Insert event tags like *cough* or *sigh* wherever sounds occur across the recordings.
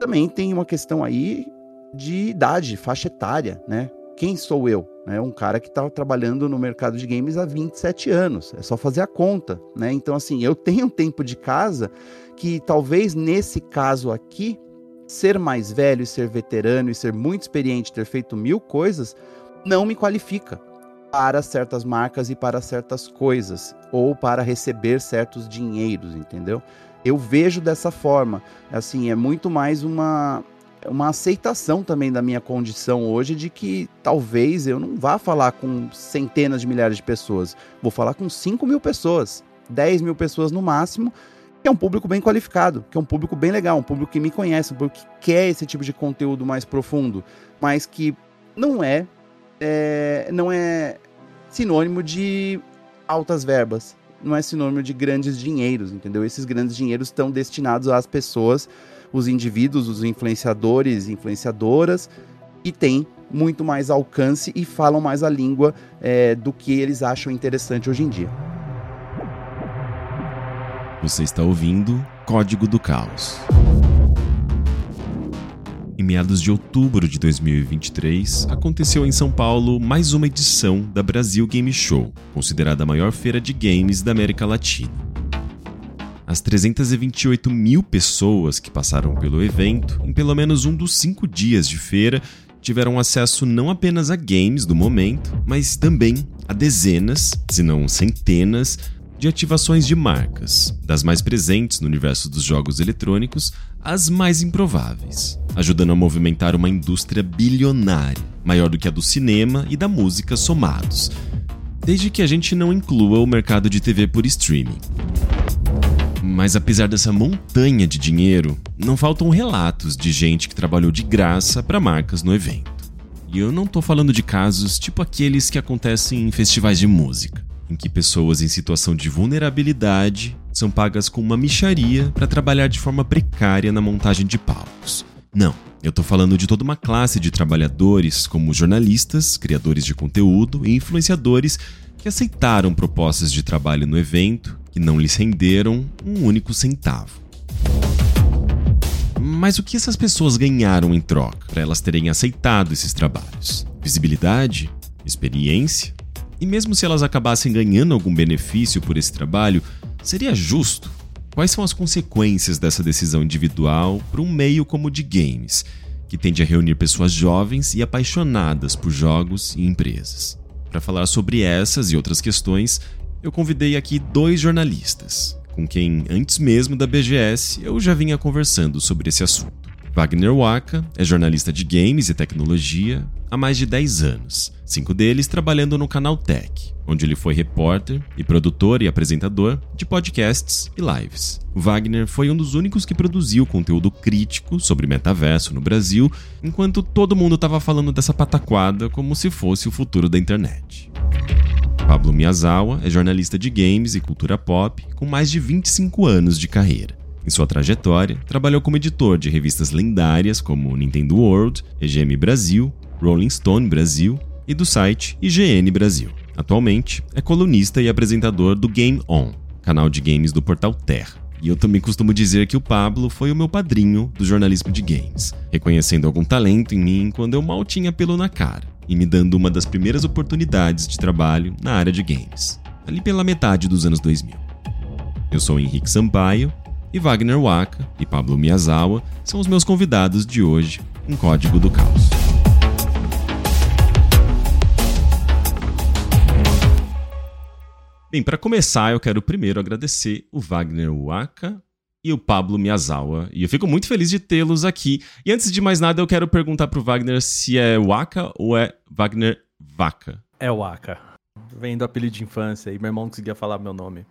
também tem uma questão aí de idade, faixa etária, né? Quem sou eu? É um cara que está trabalhando no mercado de games há 27 anos. É só fazer a conta, né? Então, assim, eu tenho um tempo de casa que talvez nesse caso aqui, ser mais velho, ser veterano e ser muito experiente, ter feito mil coisas, não me qualifica para certas marcas e para certas coisas, ou para receber certos dinheiros, entendeu? Eu vejo dessa forma. Assim, é muito mais uma uma aceitação também da minha condição hoje de que talvez eu não vá falar com centenas de milhares de pessoas. Vou falar com 5 mil pessoas, 10 mil pessoas no máximo, que é um público bem qualificado, que é um público bem legal, um público que me conhece, um público que quer esse tipo de conteúdo mais profundo, mas que não é, é não é sinônimo de altas verbas, não é sinônimo de grandes dinheiros, entendeu? Esses grandes dinheiros estão destinados às pessoas os indivíduos, os influenciadores, influenciadoras, e têm muito mais alcance e falam mais a língua é, do que eles acham interessante hoje em dia. Você está ouvindo Código do Caos. Em meados de outubro de 2023, aconteceu em São Paulo mais uma edição da Brasil Game Show, considerada a maior feira de games da América Latina. As 328 mil pessoas que passaram pelo evento, em pelo menos um dos cinco dias de feira, tiveram acesso não apenas a games do momento, mas também a dezenas, se não centenas, de ativações de marcas, das mais presentes no universo dos jogos eletrônicos às mais improváveis, ajudando a movimentar uma indústria bilionária, maior do que a do cinema e da música somados, desde que a gente não inclua o mercado de TV por streaming. Mas apesar dessa montanha de dinheiro, não faltam relatos de gente que trabalhou de graça para marcas no evento. E eu não tô falando de casos tipo aqueles que acontecem em festivais de música, em que pessoas em situação de vulnerabilidade são pagas com uma micharia para trabalhar de forma precária na montagem de palcos. Não, eu tô falando de toda uma classe de trabalhadores, como jornalistas, criadores de conteúdo e influenciadores que aceitaram propostas de trabalho no evento que não lhes renderam um único centavo. Mas o que essas pessoas ganharam em troca para elas terem aceitado esses trabalhos? Visibilidade? Experiência? E mesmo se elas acabassem ganhando algum benefício por esse trabalho, seria justo? Quais são as consequências dessa decisão individual para um meio como o de games, que tende a reunir pessoas jovens e apaixonadas por jogos e empresas? Para falar sobre essas e outras questões, eu convidei aqui dois jornalistas, com quem, antes mesmo da BGS, eu já vinha conversando sobre esse assunto. Wagner Waka é jornalista de games e tecnologia há mais de 10 anos, cinco deles trabalhando no canal Tech, onde ele foi repórter e produtor e apresentador de podcasts e lives. Wagner foi um dos únicos que produziu conteúdo crítico sobre metaverso no Brasil, enquanto todo mundo estava falando dessa pataquada como se fosse o futuro da internet. Pablo Miyazawa é jornalista de games e cultura pop com mais de 25 anos de carreira. Em sua trajetória, trabalhou como editor de revistas lendárias como Nintendo World, EGM Brasil, Rolling Stone Brasil e do site IGN Brasil. Atualmente, é colunista e apresentador do Game On, canal de games do portal Terra. E eu também costumo dizer que o Pablo foi o meu padrinho do jornalismo de games, reconhecendo algum talento em mim quando eu mal tinha pelo na cara e me dando uma das primeiras oportunidades de trabalho na área de games, ali pela metade dos anos 2000. Eu sou Henrique Sampaio e Wagner Waka e Pablo Miyazawa são os meus convidados de hoje em Código do Caos. Bem, para começar, eu quero primeiro agradecer o Wagner Waka e o Pablo Miyazawa. E eu fico muito feliz de tê-los aqui. E antes de mais nada, eu quero perguntar pro Wagner se é Waka ou é Wagner Vaca. É Waka. Vem do apelido de infância e meu irmão não conseguia falar meu nome.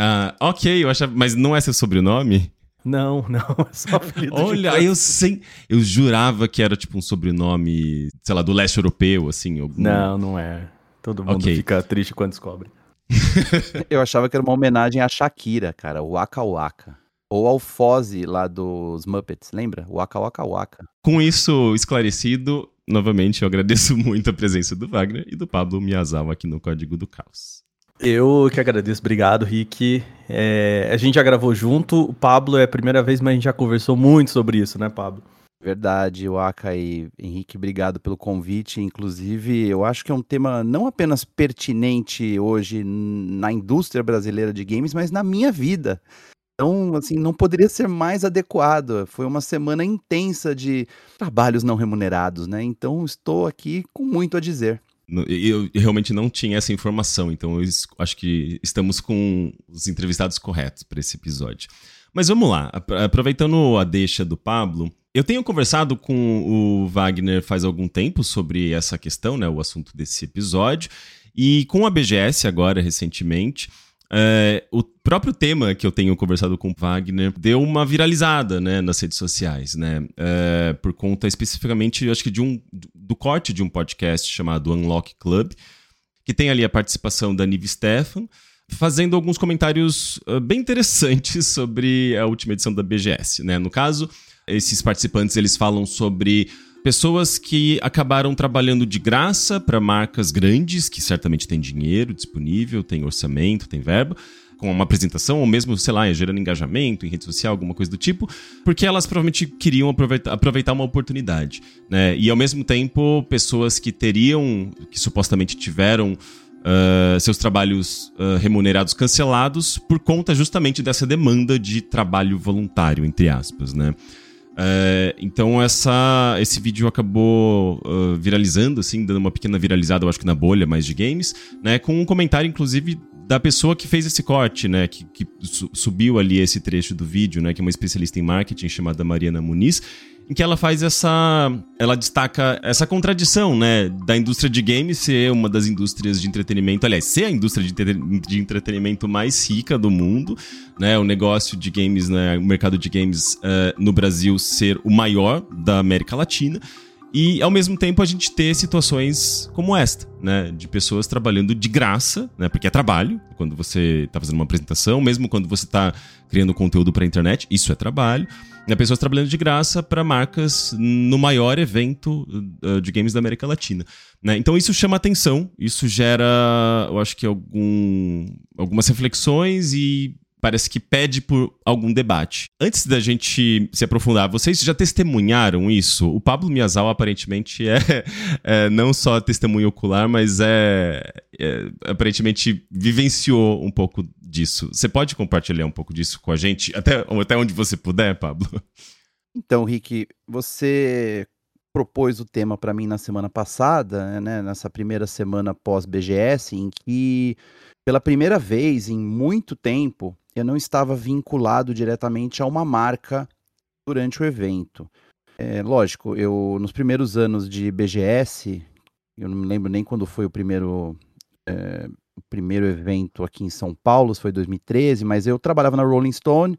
Ah, ok, eu achava, mas não é seu sobrenome? Não, *laughs* não, é só apelido Olha, eu sei, eu jurava que era tipo um sobrenome, sei lá, do leste europeu, assim. Algum... Não, não é. Todo mundo okay. fica triste quando descobre. *laughs* eu achava que era uma homenagem a Shakira, cara, o Waka Waka. Ou ao Fozzy lá dos Muppets, lembra? Waka Waka Waka. Com isso esclarecido, novamente eu agradeço *laughs* muito a presença do Wagner e do Pablo Miyazawa aqui no Código do Caos. Eu que agradeço, obrigado, Rick. É, a gente já gravou junto, o Pablo é a primeira vez, mas a gente já conversou muito sobre isso, né, Pablo? Verdade, Waka e Henrique, obrigado pelo convite. Inclusive, eu acho que é um tema não apenas pertinente hoje na indústria brasileira de games, mas na minha vida. Então, assim, não poderia ser mais adequado. Foi uma semana intensa de trabalhos não remunerados, né? Então, estou aqui com muito a dizer. Eu realmente não tinha essa informação, então eu acho que estamos com os entrevistados corretos para esse episódio. Mas vamos lá, aproveitando a deixa do Pablo, eu tenho conversado com o Wagner faz algum tempo sobre essa questão, né, o assunto desse episódio, e com a BGS agora recentemente. É, o próprio tema que eu tenho conversado com o Wagner deu uma viralizada né, nas redes sociais, né? É, por conta especificamente, acho que de um do corte de um podcast chamado Unlock Club, que tem ali a participação da Nive Stefan, fazendo alguns comentários uh, bem interessantes *laughs* sobre a última edição da BGS. Né? No caso, esses participantes eles falam sobre pessoas que acabaram trabalhando de graça para marcas grandes, que certamente têm dinheiro disponível, têm orçamento, têm verba, com uma apresentação, ou mesmo, sei lá, gerando engajamento em rede social, alguma coisa do tipo, porque elas provavelmente queriam aproveitar, aproveitar uma oportunidade. Né? E ao mesmo tempo, pessoas que teriam, que supostamente tiveram Uh, seus trabalhos uh, remunerados cancelados por conta justamente dessa demanda de trabalho voluntário, entre aspas, né? Uh, então essa, esse vídeo acabou viralizando, assim, dando uma pequena viralizada, eu acho que na bolha mais de games, né? Com um comentário, inclusive, da pessoa que fez esse corte, né? Que, que subiu ali esse trecho do vídeo, né? Que é uma especialista em marketing chamada Mariana Muniz em que ela faz essa. Ela destaca essa contradição, né? Da indústria de games ser uma das indústrias de entretenimento, aliás, ser a indústria de, entretenimento mais rica do mundo, né? O negócio de games, né? O mercado de games uh, no Brasil ser o maior da América Latina. E ao mesmo tempo a gente ter situações como esta, né? De pessoas trabalhando de graça, né? Porque é trabalho, quando você está fazendo uma apresentação, mesmo quando você está criando conteúdo para a internet, isso é trabalho. Né? Pessoas trabalhando de graça para marcas no maior evento uh, de games da América Latina. Né? Então isso chama atenção, isso gera, eu acho que algum, algumas reflexões e parece que pede por algum debate. Antes da gente se aprofundar, vocês já testemunharam isso? O Pablo Miazal aparentemente é, *laughs* é não só testemunho ocular, mas é, é, aparentemente vivenciou um pouco disso. Você pode compartilhar um pouco disso com a gente, até, até onde você puder, Pablo? Então, Rick, você propôs o tema para mim na semana passada, né, nessa primeira semana pós BGS, em que pela primeira vez em muito tempo eu não estava vinculado diretamente a uma marca durante o evento. É, lógico, eu nos primeiros anos de BGS, eu não me lembro nem quando foi o primeiro é, o primeiro evento aqui em São Paulo, foi 2013, mas eu trabalhava na Rolling Stone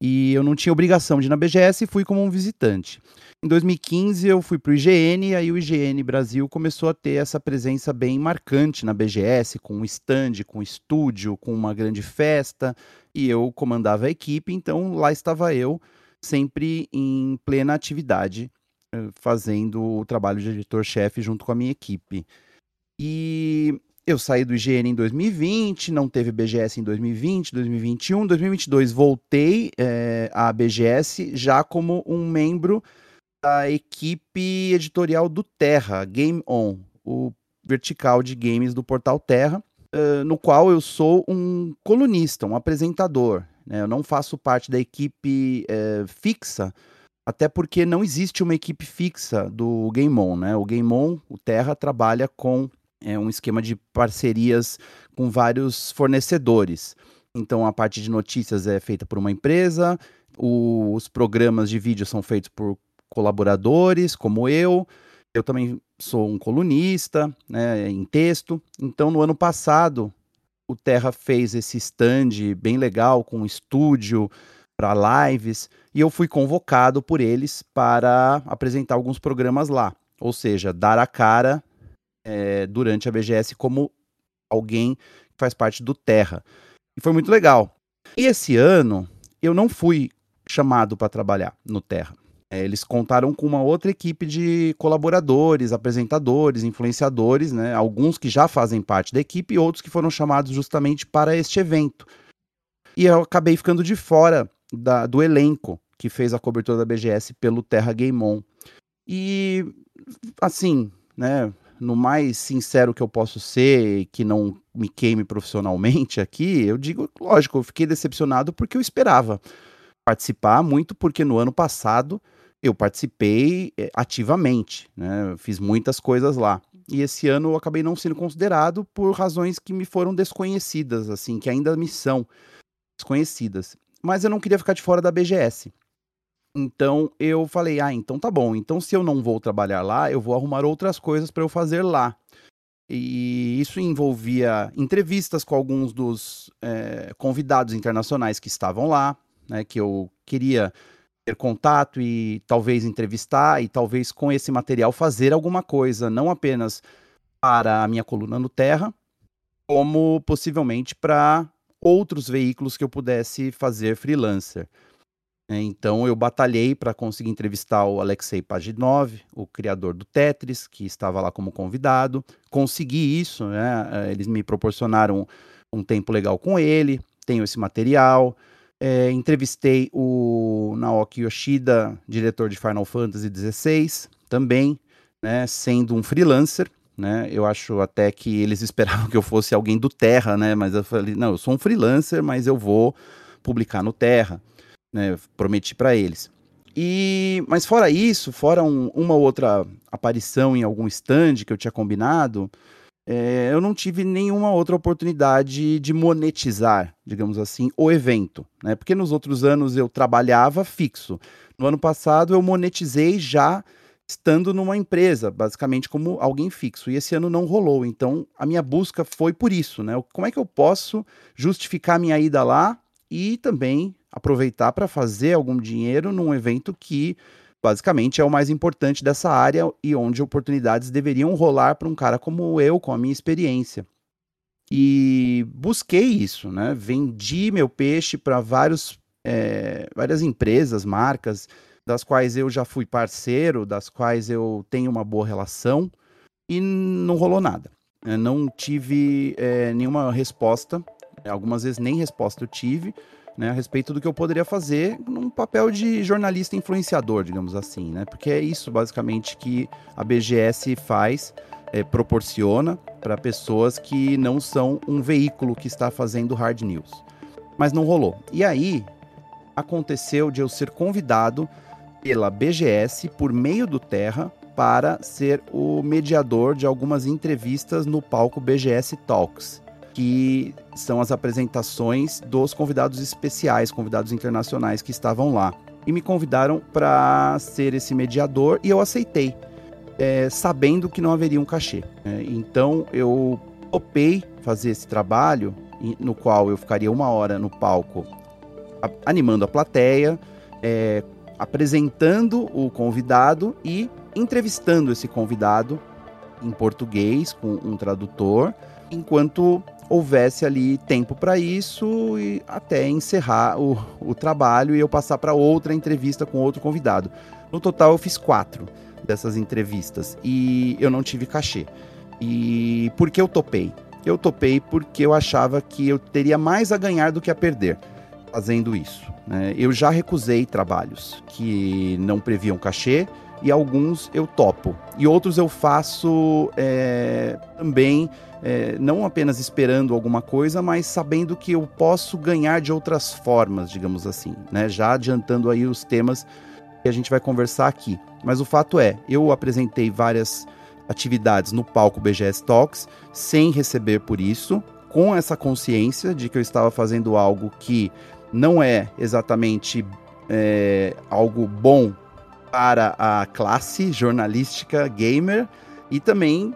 e eu não tinha obrigação de ir na BGS e fui como um visitante. Em 2015 eu fui para o IGN aí o IGN Brasil começou a ter essa presença bem marcante na BGS, com um stand, com um estúdio, com uma grande festa e eu comandava a equipe, então lá estava eu, sempre em plena atividade, eh, fazendo o trabalho de editor-chefe junto com a minha equipe. E eu saí do IGN em 2020, não teve BGS em 2020, 2021, 2022 voltei é, à BGS já como um membro da equipe editorial do Terra, Game On, o vertical de games do portal Terra, uh, no qual eu sou um colunista, um apresentador. Né? Eu não faço parte da equipe uh, fixa, até porque não existe uma equipe fixa do Game On. Né? O Game On, o Terra, trabalha com é um esquema de parcerias com vários fornecedores. Então a parte de notícias é feita por uma empresa, o, os programas de vídeo são feitos por colaboradores, como eu. Eu também sou um colunista né, em texto. Então, no ano passado, o Terra fez esse stand bem legal, com um estúdio para lives, e eu fui convocado por eles para apresentar alguns programas lá. Ou seja, dar a cara é, durante a BGS como alguém que faz parte do Terra. E foi muito legal. E esse ano eu não fui chamado para trabalhar no Terra. É, eles contaram com uma outra equipe de colaboradores, apresentadores, influenciadores, né? Alguns que já fazem parte da equipe e outros que foram chamados justamente para este evento. E eu acabei ficando de fora da, do elenco que fez a cobertura da BGS pelo Terra Game On. E, assim, né? No mais sincero que eu posso ser, que não me queime profissionalmente aqui, eu digo, lógico, eu fiquei decepcionado porque eu esperava participar muito, porque no ano passado eu participei eh, ativamente, né? fiz muitas coisas lá. E esse ano eu acabei não sendo considerado por razões que me foram desconhecidas, assim, que ainda me são desconhecidas. Mas eu não queria ficar de fora da BGS. Então eu falei: ah, então tá bom. Então se eu não vou trabalhar lá, eu vou arrumar outras coisas para eu fazer lá. E isso envolvia entrevistas com alguns dos é, convidados internacionais que estavam lá, né, que eu queria ter contato e talvez entrevistar e talvez com esse material fazer alguma coisa, não apenas para a minha coluna no Terra, como possivelmente para outros veículos que eu pudesse fazer freelancer. É, então eu batalhei para conseguir entrevistar o Alexei Pajinov, o criador do Tetris, que estava lá como convidado. Consegui isso, né? É, eles me proporcionaram um tempo legal com ele, tenho esse material. É, entrevistei o Naoki Yoshida, diretor de Final Fantasy XVI, também, né, sendo um freelancer. Né? Eu acho até que eles *laughs* esperavam que eu fosse alguém do Terra, né? Mas eu falei, não, eu sou um freelancer, mas eu vou publicar no Terra, né? Prometi para eles. E, mas fora isso, fora um, uma outra aparição em algum stand que eu tinha combinado, é, eu não tive nenhuma outra oportunidade de monetizar, digamos assim, o evento, né? Porque nos outros anos eu trabalhava fixo. No ano passado eu monetizei já estando numa empresa, basicamente como alguém fixo. E esse ano não rolou. Então a minha busca foi por isso, né? Como é que eu posso justificar minha ida lá e também aproveitar para fazer algum dinheiro num evento que basicamente é o mais importante dessa área e onde oportunidades deveriam rolar para um cara como eu, com a minha experiência. E busquei isso, né? Vendi meu peixe para vários, é, várias empresas, marcas, das quais eu já fui parceiro, das quais eu tenho uma boa relação, e não rolou nada. Eu não tive é, nenhuma resposta, algumas vezes nem resposta eu tive né, a respeito do que eu poderia fazer num papel de jornalista influenciador, digamos assim, né? Porque é isso basicamente que a BGS faz, é, proporciona para pessoas que não são um veículo que está fazendo hard news. Mas não rolou. E aí aconteceu de eu ser convidado pela BGS por meio do Terra para ser o mediador de algumas entrevistas no palco BGS Talks que são as apresentações dos convidados especiais, convidados internacionais que estavam lá. E me convidaram para ser esse mediador e eu aceitei, é, sabendo que não haveria um cachê. É, então eu topei fazer esse trabalho, no qual eu ficaria uma hora no palco animando a plateia, é, apresentando o convidado e entrevistando esse convidado em português com um tradutor, enquanto houvesse ali tempo para isso e até encerrar o, o trabalho e eu passar para outra entrevista com outro convidado. No total, eu fiz quatro dessas entrevistas e eu não tive cachê. E por que eu topei? Eu topei porque eu achava que eu teria mais a ganhar do que a perder fazendo isso. Né? Eu já recusei trabalhos que não previam cachê e alguns eu topo. E outros eu faço é, também é, não apenas esperando alguma coisa, mas sabendo que eu posso ganhar de outras formas, digamos assim, né? Já adiantando aí os temas que a gente vai conversar aqui. Mas o fato é, eu apresentei várias atividades no palco BGS Talks sem receber por isso, com essa consciência de que eu estava fazendo algo que não é exatamente é, algo bom para a classe jornalística gamer e também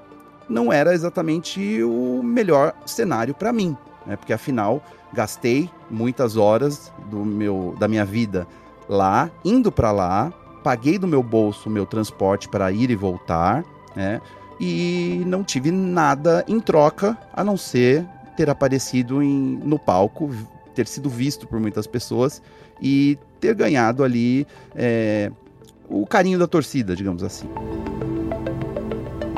não era exatamente o melhor cenário para mim, né? Porque afinal gastei muitas horas do meu da minha vida lá, indo para lá, paguei do meu bolso meu transporte para ir e voltar, né? E não tive nada em troca a não ser ter aparecido em, no palco, ter sido visto por muitas pessoas e ter ganhado ali é, o carinho da torcida, digamos assim.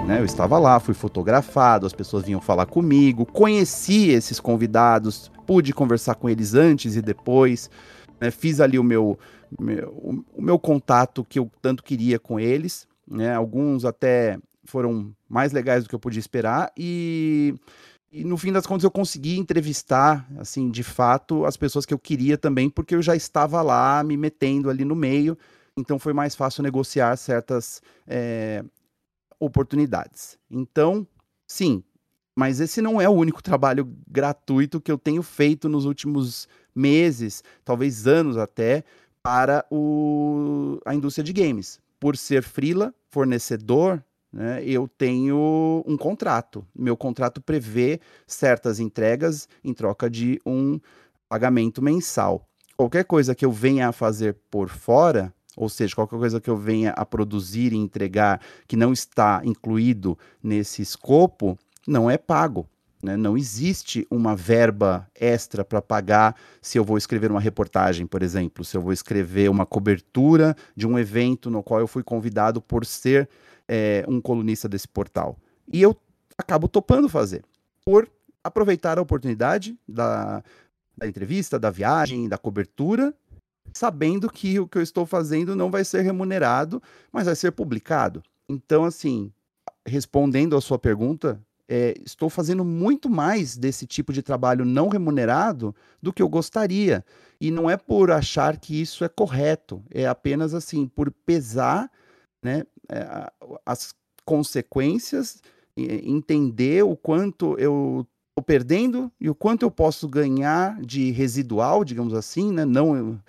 Né, eu estava lá, fui fotografado, as pessoas vinham falar comigo, conheci esses convidados, pude conversar com eles antes e depois, né, fiz ali o meu, meu, o meu contato que eu tanto queria com eles, né, alguns até foram mais legais do que eu podia esperar e, e no fim das contas eu consegui entrevistar, assim, de fato, as pessoas que eu queria também, porque eu já estava lá me metendo ali no meio, então foi mais fácil negociar certas é, oportunidades. Então, sim, mas esse não é o único trabalho gratuito que eu tenho feito nos últimos meses, talvez anos até, para o, a indústria de games. Por ser freela, fornecedor, né, eu tenho um contrato. Meu contrato prevê certas entregas em troca de um pagamento mensal. Qualquer coisa que eu venha a fazer por fora, ou seja, qualquer coisa que eu venha a produzir e entregar que não está incluído nesse escopo, não é pago. Né? Não existe uma verba extra para pagar se eu vou escrever uma reportagem, por exemplo, se eu vou escrever uma cobertura de um evento no qual eu fui convidado por ser é, um colunista desse portal. E eu acabo topando fazer, por aproveitar a oportunidade da, da entrevista, da viagem, da cobertura sabendo que o que eu estou fazendo não vai ser remunerado, mas vai ser publicado. Então, assim, respondendo a sua pergunta, é, estou fazendo muito mais desse tipo de trabalho não remunerado do que eu gostaria. E não é por achar que isso é correto, é apenas assim, por pesar né, é, as consequências, entender o quanto eu estou perdendo e o quanto eu posso ganhar de residual, digamos assim, né, não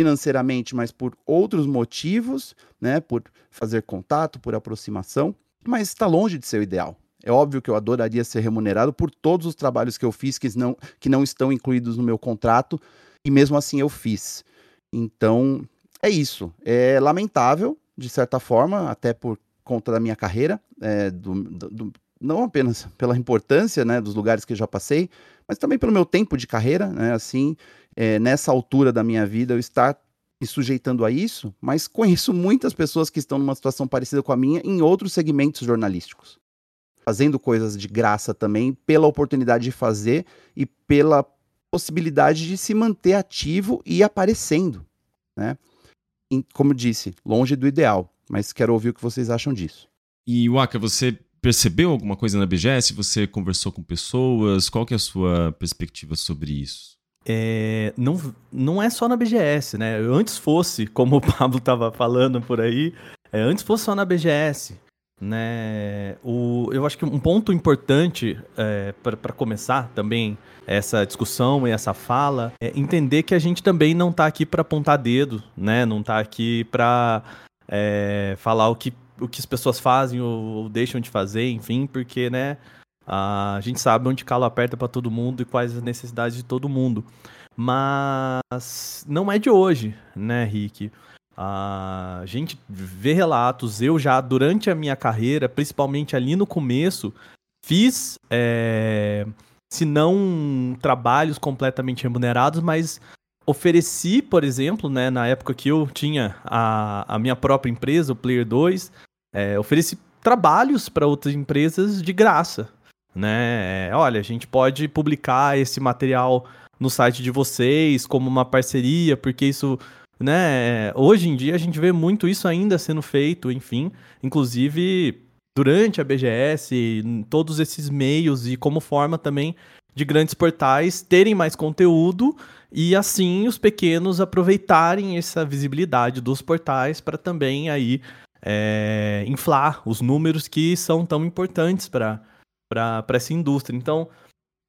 financeiramente, mas por outros motivos, né, por fazer contato, por aproximação, mas está longe de ser o ideal. É óbvio que eu adoraria ser remunerado por todos os trabalhos que eu fiz que não, que não estão incluídos no meu contrato, e mesmo assim eu fiz. Então, é isso. É lamentável, de certa forma, até por conta da minha carreira, é, do, do, não apenas pela importância né, dos lugares que já passei, mas também pelo meu tempo de carreira, né, assim, é, nessa altura da minha vida, eu estar me sujeitando a isso, mas conheço muitas pessoas que estão numa situação parecida com a minha em outros segmentos jornalísticos, fazendo coisas de graça também, pela oportunidade de fazer e pela possibilidade de se manter ativo e aparecendo, né? Como disse, longe do ideal, mas quero ouvir o que vocês acham disso. E Waka, você percebeu alguma coisa na BGS? Você conversou com pessoas? Qual que é a sua perspectiva sobre isso? É, não, não é só na BGS, né? Antes fosse, como o Pablo estava falando por aí, é, antes fosse só na BGS, né? O, eu acho que um ponto importante é, para começar também essa discussão e essa fala é entender que a gente também não está aqui para apontar dedo, né? Não está aqui para é, falar o que, o que as pessoas fazem ou, ou deixam de fazer, enfim, porque, né? a gente sabe onde calo aperta para todo mundo e quais as necessidades de todo mundo. Mas não é de hoje, né, Rick? A gente vê relatos, eu já durante a minha carreira, principalmente ali no começo, fiz, é, se não trabalhos completamente remunerados, mas ofereci, por exemplo, né, na época que eu tinha a, a minha própria empresa, o Player 2, é, trabalhos para outras empresas de graça, né? É, olha, a gente pode publicar esse material no site de vocês como uma parceria, porque isso, né? Hoje em dia a gente vê muito isso ainda sendo feito, enfim, inclusive durante a BGS, todos esses meios e como forma também de grandes portais terem mais conteúdo e assim os pequenos aproveitarem essa visibilidade dos portais para também aí é, inflar os números que são tão importantes para essa indústria. Então,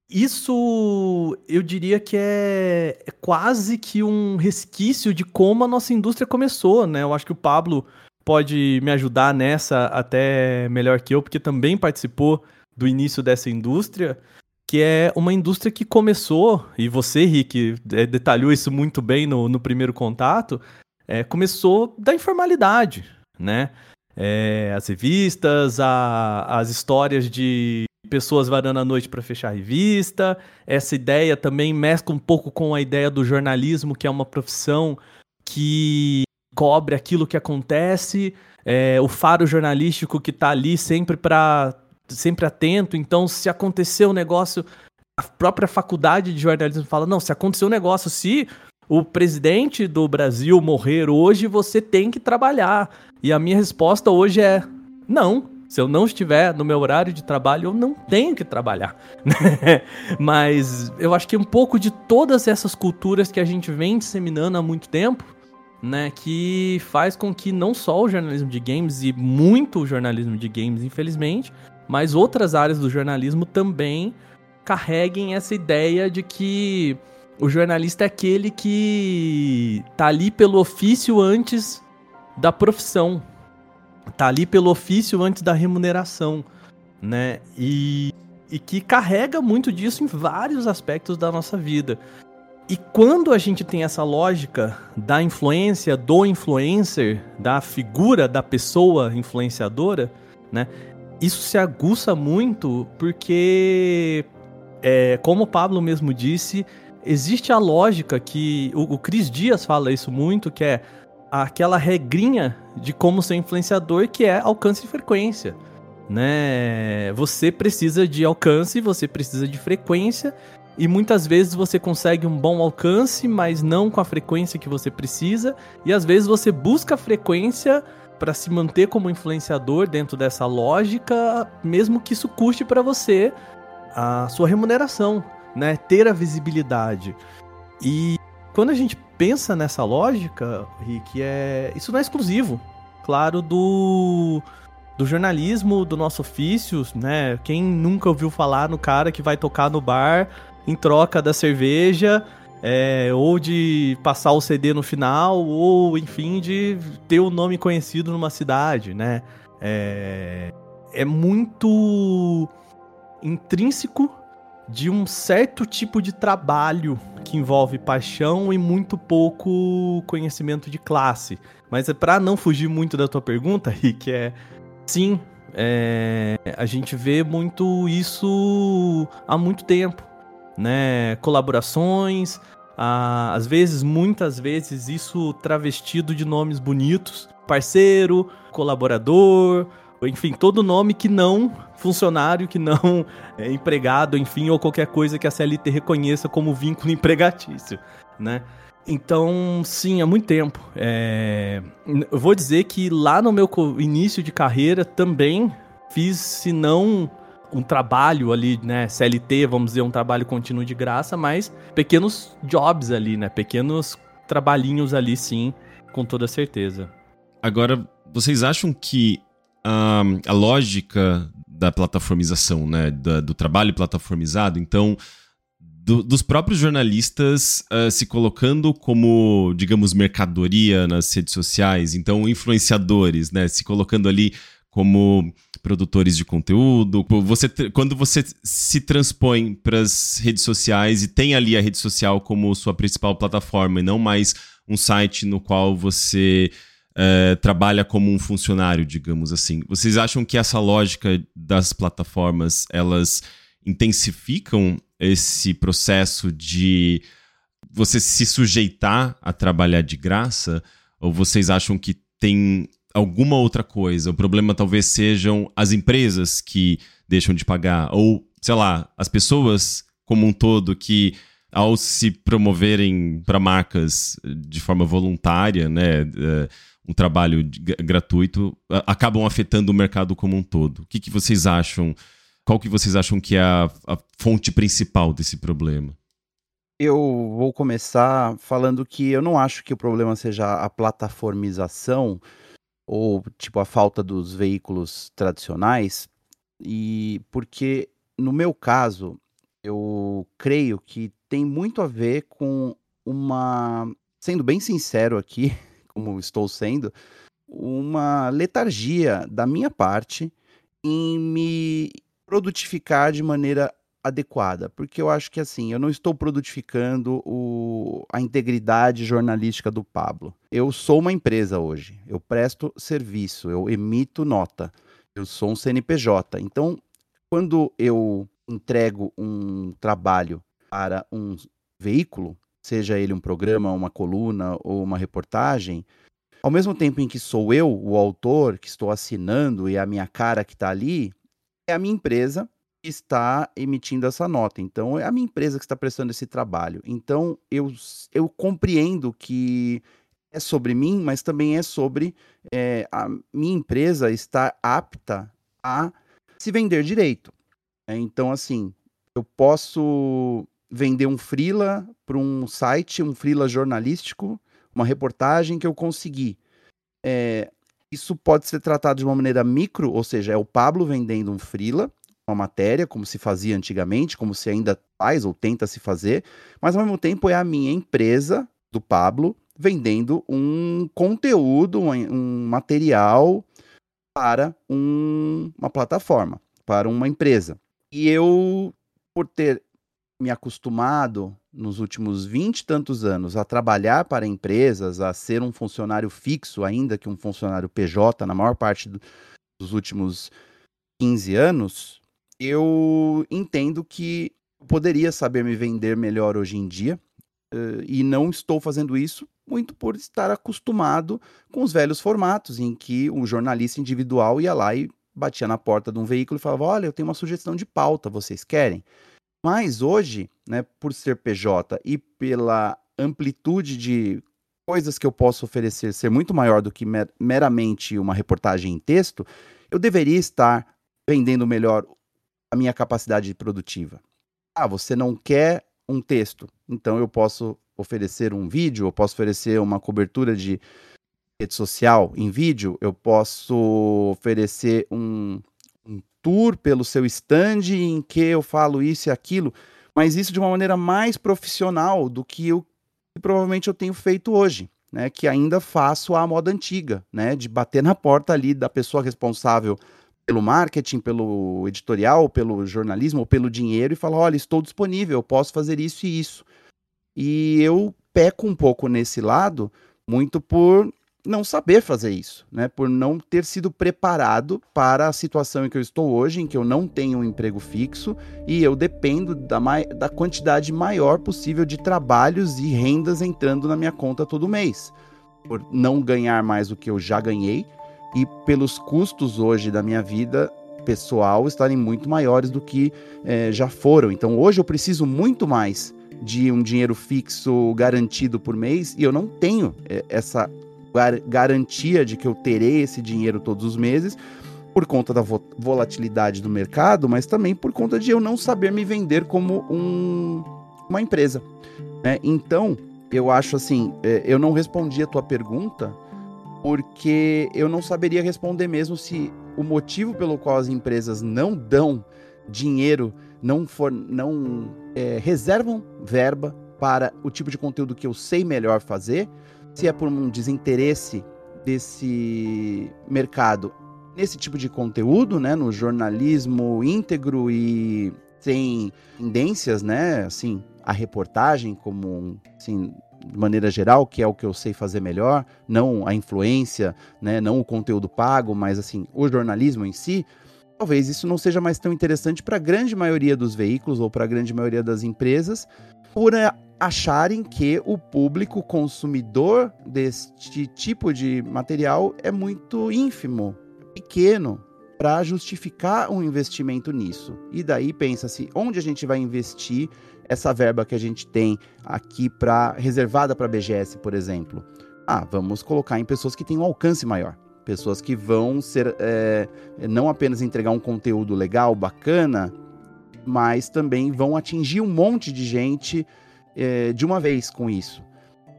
isso eu diria que é, é, quase que um resquício de como a nossa indústria começou, né? Eu acho que o Pablo pode me ajudar nessa até melhor que eu, porque também participou do início dessa indústria, que é uma indústria que começou, e você, Rick, é, detalhou isso muito bem no, no primeiro contato, é, começou da informalidade, né? É, as revistas, a, as histórias de pessoas varando a noite para fechar a revista. Essa ideia também mescla um pouco com a ideia do jornalismo, que é uma profissão que cobre aquilo que acontece, é, o faro jornalístico que está ali sempre para sempre atento. Então, se aconteceu um negócio, a própria faculdade de jornalismo fala: não, se aconteceu um negócio, se o presidente do Brasil morrer hoje, você tem que trabalhar. E a minha resposta hoje é: não. Se eu não estiver no meu horário de trabalho, eu não tenho que trabalhar. *laughs* Mas eu acho que um pouco de todas essas culturas que a gente vem disseminando há muito tempo, né, que faz com que não só o jornalismo de games e muito o jornalismo de games, infelizmente, mas outras áreas do jornalismo também carreguem essa ideia de que o jornalista é aquele que tá ali pelo ofício antes da profissão, tá ali pelo ofício antes da remuneração, né? E, e que carrega muito disso em vários aspectos da nossa vida. E quando a gente tem essa lógica da influência, do influencer, da figura da pessoa influenciadora, né? Isso se aguça muito porque, é, como o Pablo mesmo disse, existe a lógica que o, o Cris Dias fala isso muito, que é aquela regrinha de como ser influenciador, que é alcance e frequência. Né? Você precisa de alcance, você precisa de frequência, e muitas vezes você consegue um bom alcance, mas não com a frequência que você precisa. E às vezes você busca frequência para se manter como influenciador dentro dessa lógica, mesmo que isso custe para você a sua remuneração, né? Ter a visibilidade. E quando a gente pensa nessa lógica, Rick, é isso não é exclusivo, claro, do do jornalismo, do nosso ofício, né? Quem nunca ouviu falar no cara que vai tocar no bar em troca da cerveja, é, ou de passar o CD no final, ou enfim, de ter o um nome conhecido numa cidade, né? É, é muito intrínseco de um certo tipo de trabalho que envolve paixão e muito pouco conhecimento de classe. Mas é para não fugir muito da tua pergunta, *laughs* Rick, é sim, é, a gente vê muito isso há muito tempo né? Colaborações, ah, às vezes, muitas vezes, isso travestido de nomes bonitos, parceiro, colaborador, enfim, todo nome que não funcionário, que não é, empregado, enfim, ou qualquer coisa que a CLT reconheça como vínculo *laughs* empregatício, né? Então, sim, há muito tempo. É... Vou dizer que lá no meu início de carreira também fiz, se não um trabalho ali, né? CLT, vamos dizer, um trabalho contínuo de graça, mas pequenos jobs ali, né? Pequenos trabalhinhos ali, sim, com toda certeza. Agora, vocês acham que a, a lógica da plataformização, né? Da, do trabalho plataformizado, então. Do, dos próprios jornalistas uh, se colocando como, digamos, mercadoria nas redes sociais, então influenciadores, né, se colocando ali como produtores de conteúdo. Você, quando você se transpõe para as redes sociais e tem ali a rede social como sua principal plataforma e não mais um site no qual você é, trabalha como um funcionário, digamos assim. Vocês acham que essa lógica das plataformas elas intensificam esse processo de você se sujeitar a trabalhar de graça? Ou vocês acham que tem alguma outra coisa. O problema talvez sejam as empresas que deixam de pagar, ou, sei lá, as pessoas como um todo que, ao se promoverem para marcas de forma voluntária, né, é, um trabalho gratuito, acabam afetando o mercado como um todo. O que, que vocês acham? Qual que vocês acham que é a, a fonte principal desse problema? Eu vou começar falando que eu não acho que o problema seja a plataformização, ou tipo a falta dos veículos tradicionais, e porque no meu caso, eu creio que tem muito a ver com uma, sendo bem sincero aqui, *laughs* como estou sendo, uma letargia da minha parte em me produtificar de maneira adequada, porque eu acho que assim, eu não estou produtificando o, a integridade jornalística do Pablo. Eu sou uma empresa hoje, eu presto serviço, eu emito nota, eu sou um CNPJ. Então, quando eu entrego um trabalho para um veículo, seja ele um programa, uma coluna ou uma reportagem, Ao mesmo tempo em que sou eu, o autor, que estou assinando e a minha cara que está ali, é a minha empresa que está emitindo essa nota. Então, é a minha empresa que está prestando esse trabalho. Então, eu, eu compreendo que é sobre mim, mas também é sobre é, a minha empresa estar apta a se vender direito. É, então, assim, eu posso vender um freela para um site, um freela jornalístico, uma reportagem que eu consegui. É, isso pode ser tratado de uma maneira micro, ou seja, é o Pablo vendendo um freela, uma matéria, como se fazia antigamente, como se ainda faz ou tenta se fazer, mas ao mesmo tempo é a minha empresa do Pablo vendendo um conteúdo, um, material para um, uma plataforma, para uma empresa. E eu, por ter me acostumado nos últimos vinte e tantos anos a trabalhar para empresas, a ser um funcionário fixo, ainda que um funcionário PJ, na maior parte do, dos últimos 15 anos, eu entendo que poderia saber me vender melhor hoje em dia. Uh, e não estou fazendo isso muito por estar acostumado com os velhos formatos, em que um jornalista individual ia lá e batia na porta de um veículo e falava: Olha, eu tenho uma sugestão de pauta, vocês querem? Mas hoje, né, por ser PJ e pela amplitude de coisas que eu posso oferecer ser muito maior do que mer meramente uma reportagem em texto, eu deveria estar vendendo melhor a minha capacidade produtiva. Ah, você não quer um texto, então eu posso oferecer um vídeo, eu posso oferecer uma cobertura de rede social em vídeo, eu posso oferecer um, tour pelo seu stand em que eu falo isso e aquilo, mas isso de uma maneira mais profissional do que eu que provavelmente eu tenho feito hoje, né? Que ainda faço a moda antiga, né? De bater na porta ali da pessoa responsável pelo marketing, pelo editorial, pelo jornalismo, pelo dinheiro e falar, olha, estou disponível, posso fazer isso e isso. E eu peco um pouco nesse lado, muito por não saber fazer isso, né? Por não ter sido preparado para a situação em que eu estou hoje, em que eu não tenho um emprego fixo e eu dependo da, da quantidade maior possível de trabalhos e rendas entrando na minha conta todo mês. Por não ganhar mais do que eu já ganhei e pelos custos hoje da minha vida pessoal estarem muito maiores do que é, já foram. Então hoje eu preciso muito mais de um dinheiro fixo garantido por mês e eu não tenho é, essa gar garantia de que eu terei esse dinheiro todos os meses, por conta da vo volatilidade do mercado, mas também por conta de eu não saber me vender como um, uma empresa. Né? Então, eu acho assim, é, eu não respondi a tua pergunta porque eu não saberia responder mesmo se o motivo pelo qual as empresas não dão dinheiro, não, for, não é, reservam verba para o tipo de conteúdo que eu sei melhor fazer, se é por um desinteresse desse mercado nesse tipo de conteúdo, né, no jornalismo íntegro e sem tendências, né, assim, a reportagem como, assim, de maneira geral, que é o que eu sei fazer melhor, não a influência, né, não o conteúdo pago, mas assim, o jornalismo em si, talvez isso não seja mais tão interessante para a grande maioria dos veículos ou para a grande maioria das empresas, por acharem que o público consumidor deste tipo de material é muito ínfimo, pequeno, para justificar um investimento nisso. E daí pensa-se onde a gente vai investir essa verba que a gente tem aqui para reservada para BGS, por exemplo. Ah, vamos colocar em pessoas que têm um alcance maior. Pessoas que vão ser é, não apenas entregar um conteúdo legal, bacana, mas também vão atingir um monte de gente é, de uma vez com isso,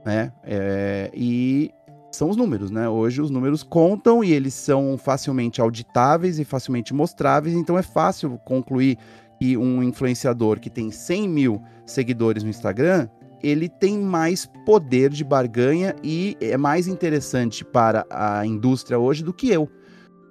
né? É, e são os números, né? Hoje os números contam e eles são facilmente auditáveis e facilmente mostráveis, então é fácil concluir que um influenciador que tem 100 mil seguidores no Instagram, ele tem mais poder de barganha e é mais interessante para a indústria hoje do que eu.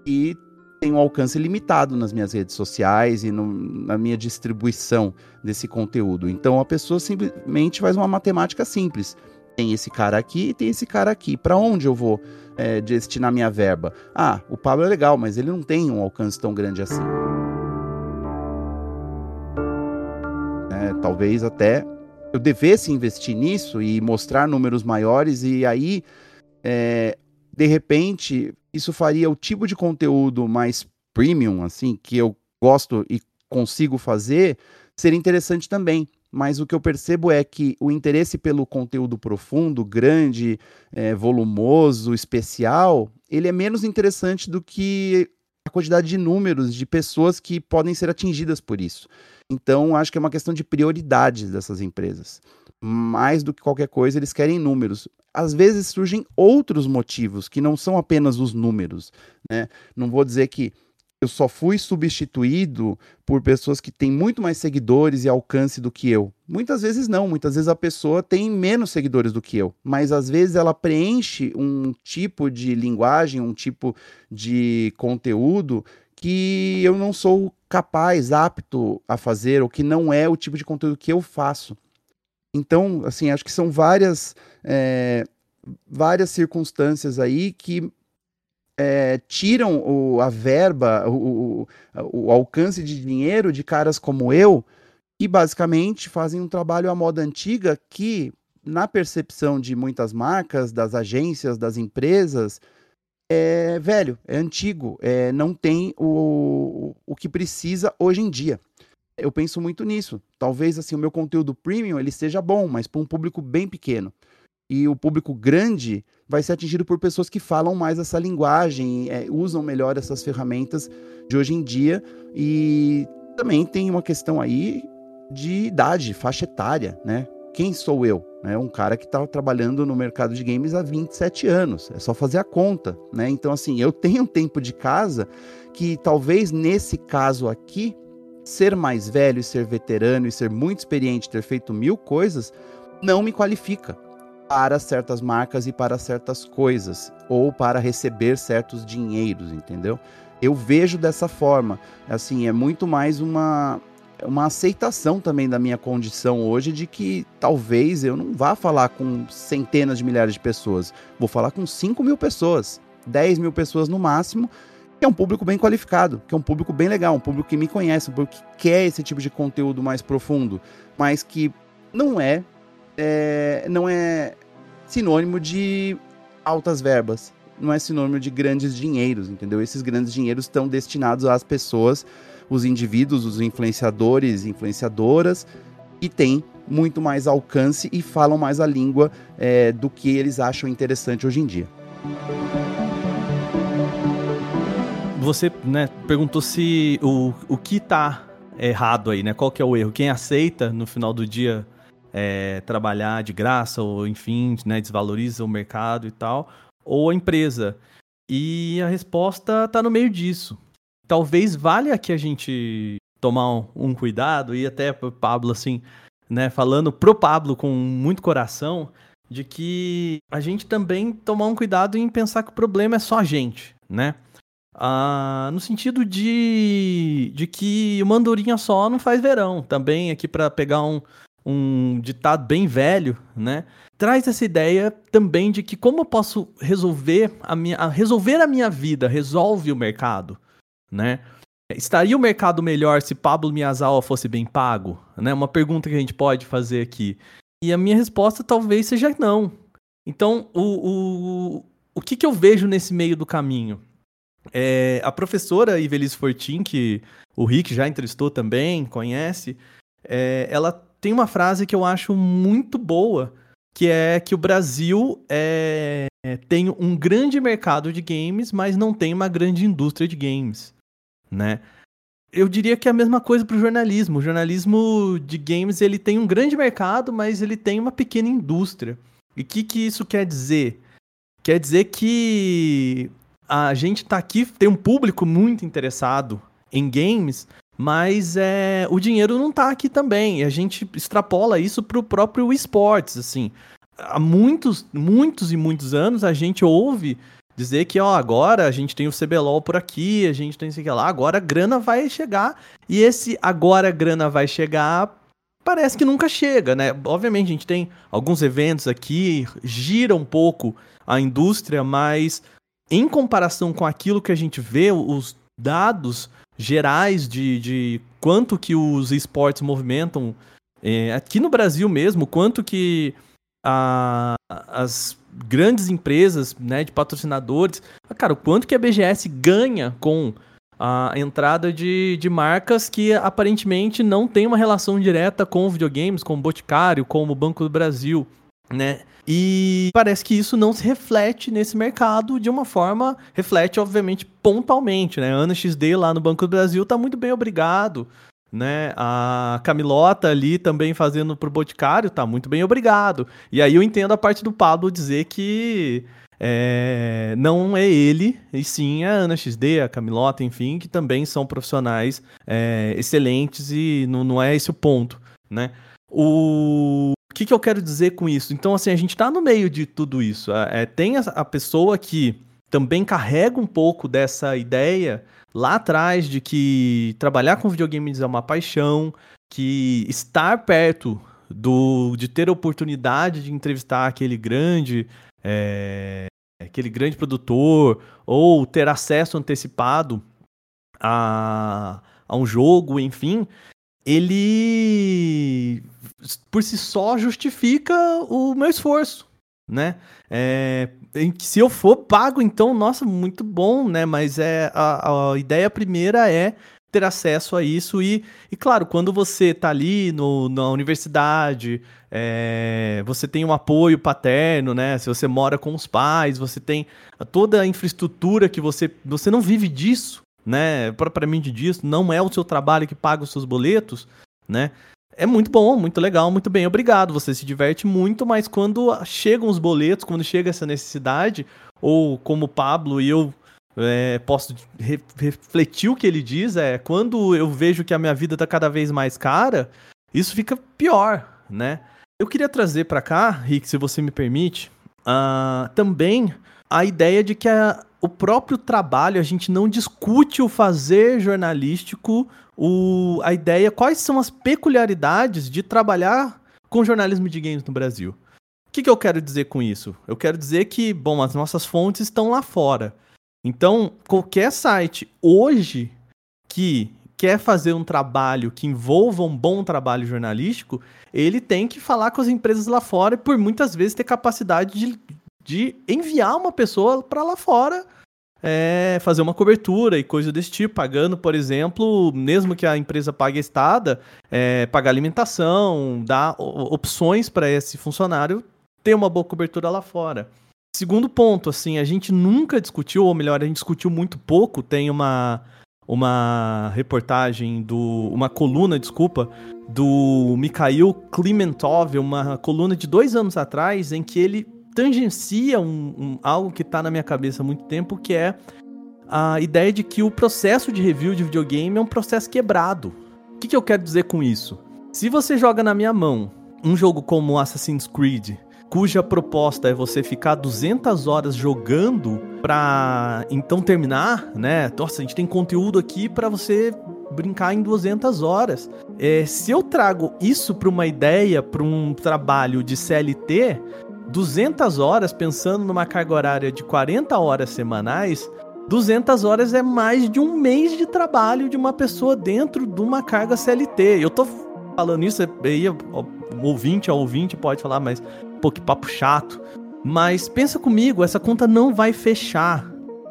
E tem um alcance limitado nas minhas redes sociais e no, na minha distribuição desse conteúdo. Então a pessoa simplesmente faz uma matemática simples. Tem esse cara aqui e tem esse cara aqui. Para onde eu vou é, destinar minha verba? Ah, o Pablo é legal, mas ele não tem um alcance tão grande assim. É, talvez até eu devesse investir nisso e mostrar números maiores e aí é, de repente, isso faria o tipo de conteúdo mais premium, assim, que eu gosto e consigo fazer, ser interessante também. Mas o que eu percebo é que o interesse pelo conteúdo profundo, grande, é, volumoso, especial, ele é menos interessante do que a quantidade de números de pessoas que podem ser atingidas por isso. Então, acho que é uma questão de prioridades dessas empresas. Mais do que qualquer coisa, eles querem números. Às vezes surgem outros motivos que não são apenas os números. Né? Não vou dizer que eu só fui substituído por pessoas que têm muito mais seguidores e alcance do que eu. Muitas vezes não, muitas vezes a pessoa tem menos seguidores do que eu, mas às vezes ela preenche um tipo de linguagem, um tipo de conteúdo que eu não sou capaz, apto a fazer, ou que não é o tipo de conteúdo que eu faço. Então, assim, acho que são várias, é, várias circunstâncias aí que é, tiram o, a verba, o, o, o, alcance de dinheiro de caras como eu, que basicamente fazem um trabalho à moda antiga que, na percepção de muitas marcas, das agências, das empresas, é velho, é antigo, é, não tem o, o que precisa hoje em dia. Eu penso muito nisso. Talvez assim o meu conteúdo premium ele seja bom, mas para um público bem pequeno e o público grande vai ser atingido por pessoas que falam mais essa linguagem, é, usam melhor essas ferramentas de hoje em dia. E também tem uma questão aí de idade, faixa etária, né? Quem sou eu? É um cara que está trabalhando no mercado de games há 27 anos. É só fazer a conta, né? Então, assim, eu *laughs* tenho um tempo de casa que talvez nesse caso aqui, ser mais velho e ser veterano e ser muito experiente, ter feito mil coisas, não me qualifica para certas marcas e para certas coisas, ou para receber certos dinheiros, entendeu? Eu vejo dessa forma. Assim, é muito mais uma, uma aceitação também da minha condição hoje de que talvez eu não vá falar com centenas de milhares de pessoas. Vou falar com 5 mil pessoas, 10 mil pessoas no máximo, é um público bem qualificado, que é um público bem legal, um público que me conhece, um público que quer esse tipo de conteúdo mais profundo, mas que não é, é não é sinônimo de altas verbas, não é sinônimo de grandes dinheiros, entendeu? Esses grandes dinheiros estão destinados às pessoas, os indivíduos, os influenciadores, influenciadoras, que têm muito mais alcance e falam mais a língua é, do que eles acham interessante hoje em dia. Você né, perguntou se o, o que está errado aí, né? Qual que é o erro? Quem aceita no final do dia é, trabalhar de graça, ou enfim, né, desvaloriza o mercado e tal, ou a empresa. E a resposta está no meio disso. Talvez valha que a gente tomar um, um cuidado, e até o Pablo, assim, né, falando pro Pablo com muito coração, de que a gente também tomar um cuidado em pensar que o problema é só a gente, né? Ah, no sentido de, de que uma andorinha só não faz verão. Também aqui para pegar um, um ditado bem velho, né? Traz essa ideia também de que como eu posso resolver a minha, a resolver a minha vida, resolve o mercado, né? Estaria o mercado melhor se Pablo Miyazawa fosse bem pago? Né? Uma pergunta que a gente pode fazer aqui. E a minha resposta talvez seja não. Então, o, o, o que, que eu vejo nesse meio do caminho? É, a professora Ivelisse Fortin, que o Rick já entrevistou também, conhece, é, ela tem uma frase que eu acho muito boa, que é que o Brasil é, tem um grande mercado de games, mas não tem uma grande indústria de games, né? Eu diria que é a mesma coisa para o jornalismo. O jornalismo de games ele tem um grande mercado, mas ele tem uma pequena indústria. E o que, que isso quer dizer? Quer dizer que a gente está aqui, tem um público muito interessado em games, mas é, o dinheiro não está aqui também. A gente extrapola isso para o próprio esportes, assim. Há muitos, muitos e muitos anos a gente ouve dizer que, ó, agora a gente tem o CBLOL por aqui, a gente tem aqui lá, agora a grana vai chegar. E esse agora a grana vai chegar parece que nunca chega, né? Obviamente a gente tem alguns eventos aqui, gira um pouco a indústria, mas em comparação com aquilo que a gente vê, os dados gerais de, de quanto que os esportes movimentam é, aqui no Brasil mesmo, quanto que a, as grandes empresas, né, de patrocinadores. Cara, o quanto que a BGS ganha com a entrada de, de marcas que aparentemente não tem uma relação direta com videogames, como Boticário, como o Banco do Brasil, né? E parece que isso não se reflete nesse mercado de uma forma, reflete obviamente pontualmente, né? Ana XD lá no Banco do Brasil tá muito bem obrigado, né? A Camilota ali também fazendo pro Boticário tá muito bem obrigado. E aí eu entendo a parte do Pablo dizer que é, não é ele, e sim a Ana XD, a Camilota, enfim, que também são profissionais é, excelentes e não, não é esse o ponto, né? O o que, que eu quero dizer com isso? Então, assim, a gente está no meio de tudo isso. É, tem a, a pessoa que também carrega um pouco dessa ideia lá atrás de que trabalhar com videogames é uma paixão, que estar perto do de ter a oportunidade de entrevistar aquele grande é, aquele grande produtor ou ter acesso antecipado a, a um jogo, enfim, ele por si só justifica o meu esforço, né? É, se eu for pago, então, nossa, muito bom, né? Mas é a, a ideia primeira é ter acesso a isso e, e claro, quando você tá ali no, na universidade, é, você tem um apoio paterno, né? Se você mora com os pais, você tem toda a infraestrutura que você você não vive disso, né? Propriamente disso, não é o seu trabalho que paga os seus boletos, né? É muito bom, muito legal, muito bem, obrigado. Você se diverte muito, mas quando chegam os boletos, quando chega essa necessidade, ou como o Pablo e eu é, posso re refletir o que ele diz, é quando eu vejo que a minha vida está cada vez mais cara, isso fica pior, né? Eu queria trazer para cá, Rick, se você me permite, uh, também a ideia de que a, o próprio trabalho, a gente não discute o fazer jornalístico, o, a ideia, quais são as peculiaridades de trabalhar com jornalismo de games no Brasil. O que, que eu quero dizer com isso? Eu quero dizer que, bom, as nossas fontes estão lá fora. Então, qualquer site hoje que quer fazer um trabalho que envolva um bom trabalho jornalístico, ele tem que falar com as empresas lá fora e por muitas vezes ter capacidade de, de enviar uma pessoa para lá fora é, fazer uma cobertura e coisa desse tipo, pagando, por exemplo, mesmo que a empresa pague a estada, é, pagar alimentação, dar opções para esse funcionário ter uma boa cobertura lá fora. Segundo ponto, assim, a gente nunca discutiu, ou melhor, a gente discutiu muito pouco. Tem uma, uma reportagem do. uma coluna, desculpa, do Mikhail Klimentov, uma coluna de dois anos atrás, em que ele tangencia um, um, algo que está na minha cabeça há muito tempo, que é a ideia de que o processo de review de videogame é um processo quebrado. O que, que eu quero dizer com isso? Se você joga na minha mão um jogo como Assassin's Creed, cuja proposta é você ficar 200 horas jogando para então terminar, né? Nossa, a gente tem conteúdo aqui para você brincar em 200 horas. É, se eu trago isso para uma ideia, para um trabalho de CLT, 200 horas, pensando numa carga horária de 40 horas semanais, 200 horas é mais de um mês de trabalho de uma pessoa dentro de uma carga CLT. Eu tô falando isso, aí o ouvinte a ouvinte pode falar, mas pô, que papo chato. Mas pensa comigo, essa conta não vai fechar.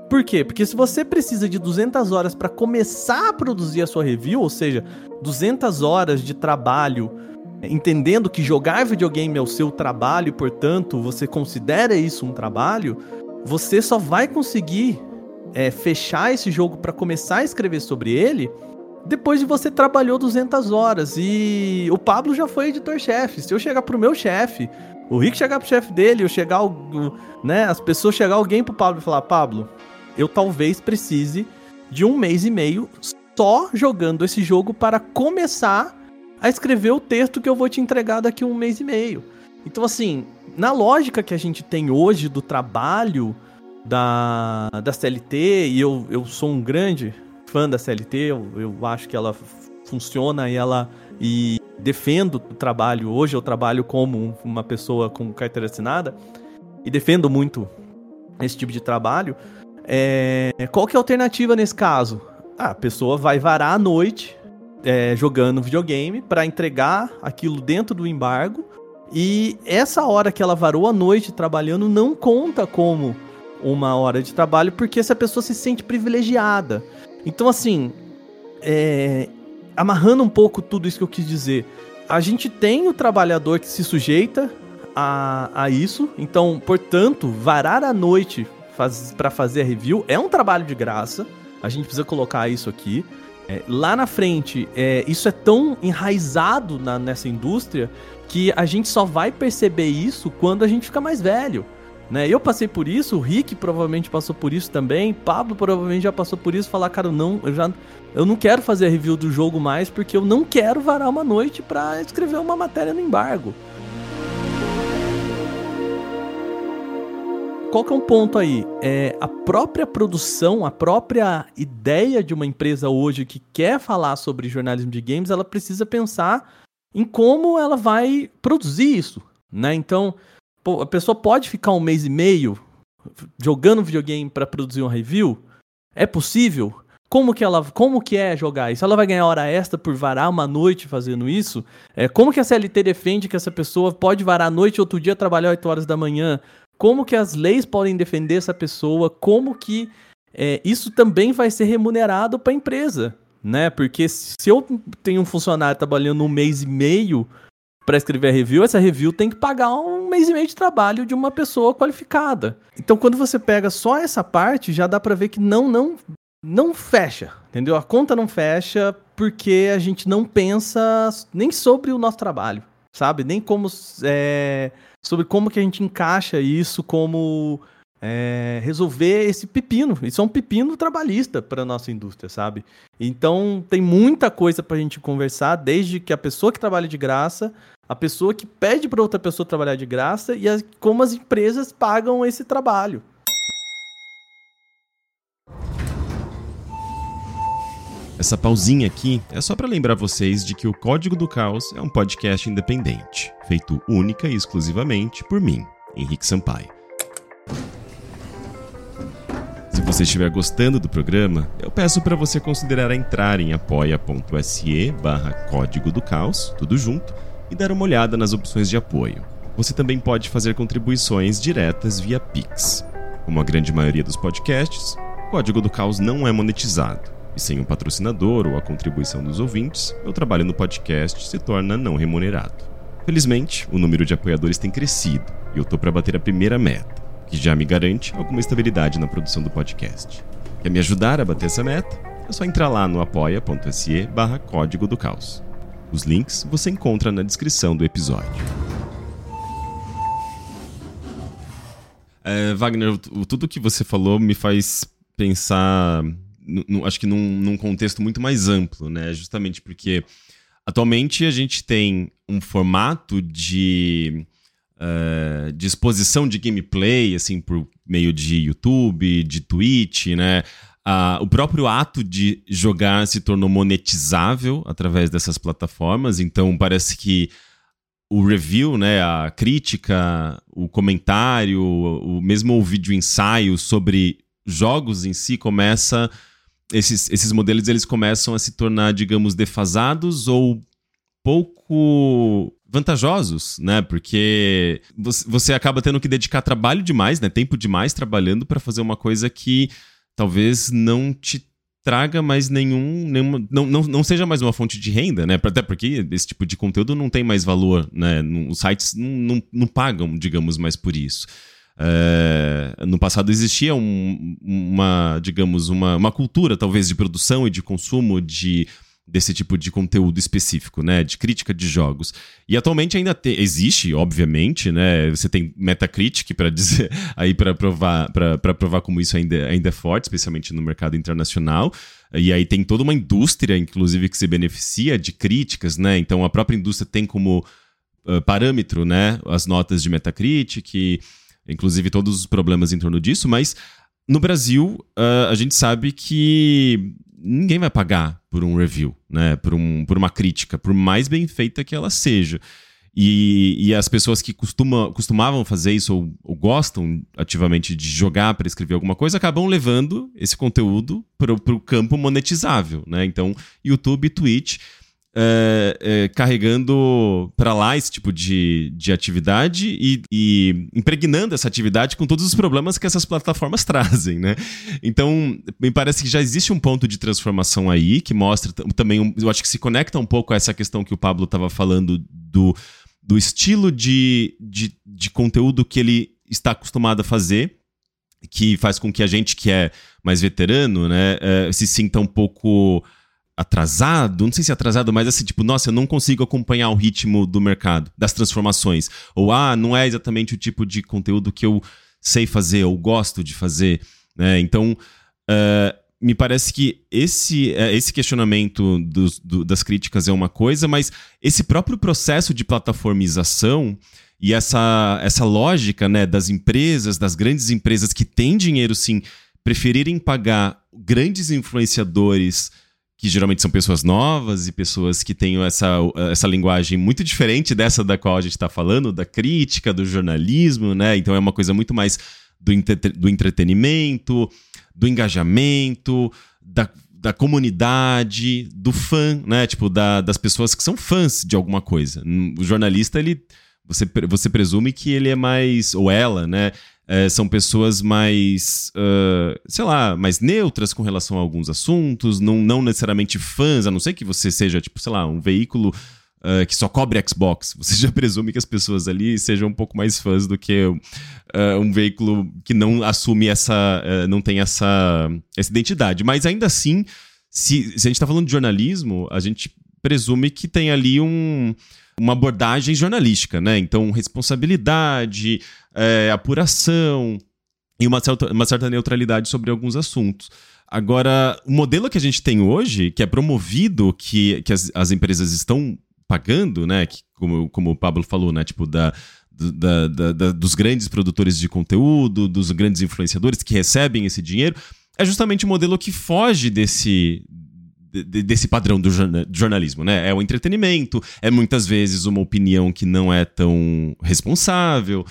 Por quê? Porque se você precisa de 200 horas para começar a produzir a sua review, ou seja, 200 horas de trabalho entendendo que jogar videogame é o seu trabalho e, portanto, você considera isso um trabalho, você só vai conseguir é, fechar esse jogo para começar a escrever sobre ele depois de você trabalhou 200 horas. E o Pablo já foi editor-chefe. Se eu chegar pro meu chefe, o Rick chegar pro chefe dele, eu chegar, né, as pessoas chegar alguém pro Pablo e falar: Pablo, eu talvez precise de um mês e meio só jogando esse jogo para começar a escrever o texto que eu vou te entregar daqui um mês e meio. Então, assim, na lógica que a gente tem hoje do trabalho da, da CLT, e eu, eu sou um grande fã da CLT, eu, eu acho que ela funciona e ela. E defendo o trabalho. Hoje eu trabalho como uma pessoa com carteira assinada e defendo muito esse tipo de trabalho. É, qual que é a alternativa nesse caso? Ah, a pessoa vai varar à noite é, jogando videogame para entregar aquilo dentro do embargo E essa hora que ela varou a noite trabalhando não conta como uma hora de trabalho, porque essa pessoa se sente privilegiada. Então, assim, é, amarrando um pouco tudo isso que eu quis dizer, a gente tem o trabalhador que se sujeita a, a isso, então, portanto, varar a noite faz, para fazer a review é um trabalho de graça, a gente precisa colocar isso aqui. É, lá na frente, é, isso é tão enraizado na, nessa indústria que a gente só vai perceber isso quando a gente fica mais velho. Né? Eu passei por isso, o Rick provavelmente passou por isso também, Pablo provavelmente já passou por isso, falar, cara, não, eu já eu não quero fazer review do jogo mais porque eu não quero varar uma noite para escrever uma matéria no embargo. Qual que é um ponto aí? É a própria produção, a própria ideia de uma empresa hoje que quer falar sobre jornalismo de games, ela precisa pensar em como ela vai produzir isso, né? Então, a pessoa pode ficar um mês e meio jogando videogame para produzir uma review? É possível? Como que ela, como que é jogar isso? Ela vai ganhar hora extra por varar uma noite fazendo isso? É, como que a CLT defende que essa pessoa pode varar a noite outro dia trabalhar 8 horas da manhã? Como que as leis podem defender essa pessoa? Como que é, isso também vai ser remunerado para a empresa? Né? Porque se eu tenho um funcionário trabalhando um mês e meio para escrever a review, essa review tem que pagar um mês e meio de trabalho de uma pessoa qualificada. Então, quando você pega só essa parte, já dá para ver que não, não, não fecha, entendeu? A conta não fecha porque a gente não pensa nem sobre o nosso trabalho, sabe? Nem como é, sobre como que a gente encaixa isso como é, resolver esse pepino. Isso é um pepino trabalhista para nossa indústria, sabe? Então tem muita coisa para a gente conversar, desde que a pessoa que trabalha de graça a pessoa que pede para outra pessoa trabalhar de graça e como as empresas pagam esse trabalho. Essa pausinha aqui é só para lembrar vocês de que o Código do Caos é um podcast independente, feito única e exclusivamente por mim, Henrique Sampaio. Se você estiver gostando do programa, eu peço para você considerar entrar em apoia.se barra Código do Caos, tudo junto, e dar uma olhada nas opções de apoio. Você também pode fazer contribuições diretas via Pix. Como a grande maioria dos podcasts, o Código do Caos não é monetizado, e sem um patrocinador ou a contribuição dos ouvintes, meu trabalho no podcast se torna não remunerado. Felizmente, o número de apoiadores tem crescido e eu tô para bater a primeira meta, que já me garante alguma estabilidade na produção do podcast. Quer me ajudar a bater essa meta? É só entrar lá no apoia.se barra Código do Caos. Os links você encontra na descrição do episódio. É, Wagner, tudo que você falou me faz pensar, acho que num, num, contexto muito mais amplo, né? Justamente porque atualmente a gente tem um formato de, uh, de exposição de gameplay, assim, por meio de YouTube, de Twitch, né? Uh, o próprio ato de jogar se tornou monetizável através dessas plataformas, então parece que o review, né, a crítica, o comentário, o mesmo o vídeo ensaio sobre jogos em si começa esses, esses modelos eles começam a se tornar, digamos, defasados ou pouco vantajosos, né? Porque você acaba tendo que dedicar trabalho demais, né? Tempo demais trabalhando para fazer uma coisa que talvez não te traga mais nenhum, nenhuma, não, não, não seja mais uma fonte de renda, né? Até porque esse tipo de conteúdo não tem mais valor, né? Os sites não, não, não pagam, digamos, mais por isso. É, no passado existia um, uma, digamos, uma, uma cultura talvez de produção e de consumo de desse tipo de conteúdo específico, né, de crítica de jogos. E atualmente ainda te, existe, obviamente, né, você tem Metacritic para dizer *laughs* aí para provar para provar como isso ainda, ainda é forte, especialmente no mercado internacional. E aí tem toda uma indústria, inclusive, que se beneficia de críticas, né? Então a própria indústria tem como uh, parâmetro, né, as notas de Metacritic, inclusive todos os problemas em torno disso, mas no Brasil, uh, a gente sabe que ninguém vai pagar por um review, né? Por, um, por uma crítica, por mais bem feita que ela seja. E, e as pessoas que costuma, costumavam fazer isso ou, ou gostam ativamente de jogar para escrever alguma coisa acabam levando esse conteúdo para o campo monetizável, né? Então, YouTube Twitch é, é, carregando para lá esse tipo de, de atividade e, e, impregnando essa atividade com todos os problemas que essas plataformas *laughs* trazem, né? Então, me parece que já existe um ponto de transformação aí que mostra também, eu acho que se conecta um pouco a essa questão que o Pablo estava falando do, do estilo de, de, de conteúdo que ele está acostumado a fazer que faz com que a gente que é mais veterano, né, é, se sinta um pouco atrasado, não sei se atrasado, mas assim, tipo, nossa, eu não consigo acompanhar o ritmo do mercado, das transformações. Ou, ah, não é exatamente o tipo de conteúdo que eu sei fazer ou gosto de fazer. Né? Então, uh, me parece que esse, uh, esse questionamento dos, do, das críticas é uma coisa, mas esse próprio processo de plataformização e essa, essa lógica né, das empresas, das grandes empresas que têm dinheiro sim, preferirem pagar grandes influenciadores que geralmente são pessoas novas e pessoas que têm essa, essa linguagem muito diferente dessa da qual a gente está falando, da crítica, do jornalismo, né? Então é uma coisa muito mais do, do entretenimento, do engajamento, da, da comunidade, do fã, né? Tipo, da, das pessoas que são fãs de alguma coisa. O jornalista, ele. Você, você presume que ele é mais. Ou ela, né? É, são pessoas mais, uh, sei lá, mais neutras com relação a alguns assuntos, não, não necessariamente fãs, a não ser que você seja, tipo, sei lá, um veículo Uh, que só cobre Xbox, *laughs* você já presume que as pessoas ali sejam um pouco mais fãs do que uh, um veículo que não assume essa. Não tem essa, essa identidade. Mas ainda assim, se, se a gente está falando de jornalismo, a gente presume que tem ali um, uma abordagem jornalística, né? Então, responsabilidade, é, apuração e uma certa, uma certa neutralidade sobre alguns assuntos. Agora, o modelo que a gente tem hoje, que é promovido, que, que as, as empresas estão pagando, né? Que, como, como o Pablo falou, né? Tipo, da, da, da, da, dos grandes produtores de conteúdo, dos grandes influenciadores que recebem esse dinheiro, é justamente o modelo que foge desse, desse padrão do jornalismo, né? É o entretenimento, é muitas vezes uma opinião que não é tão responsável,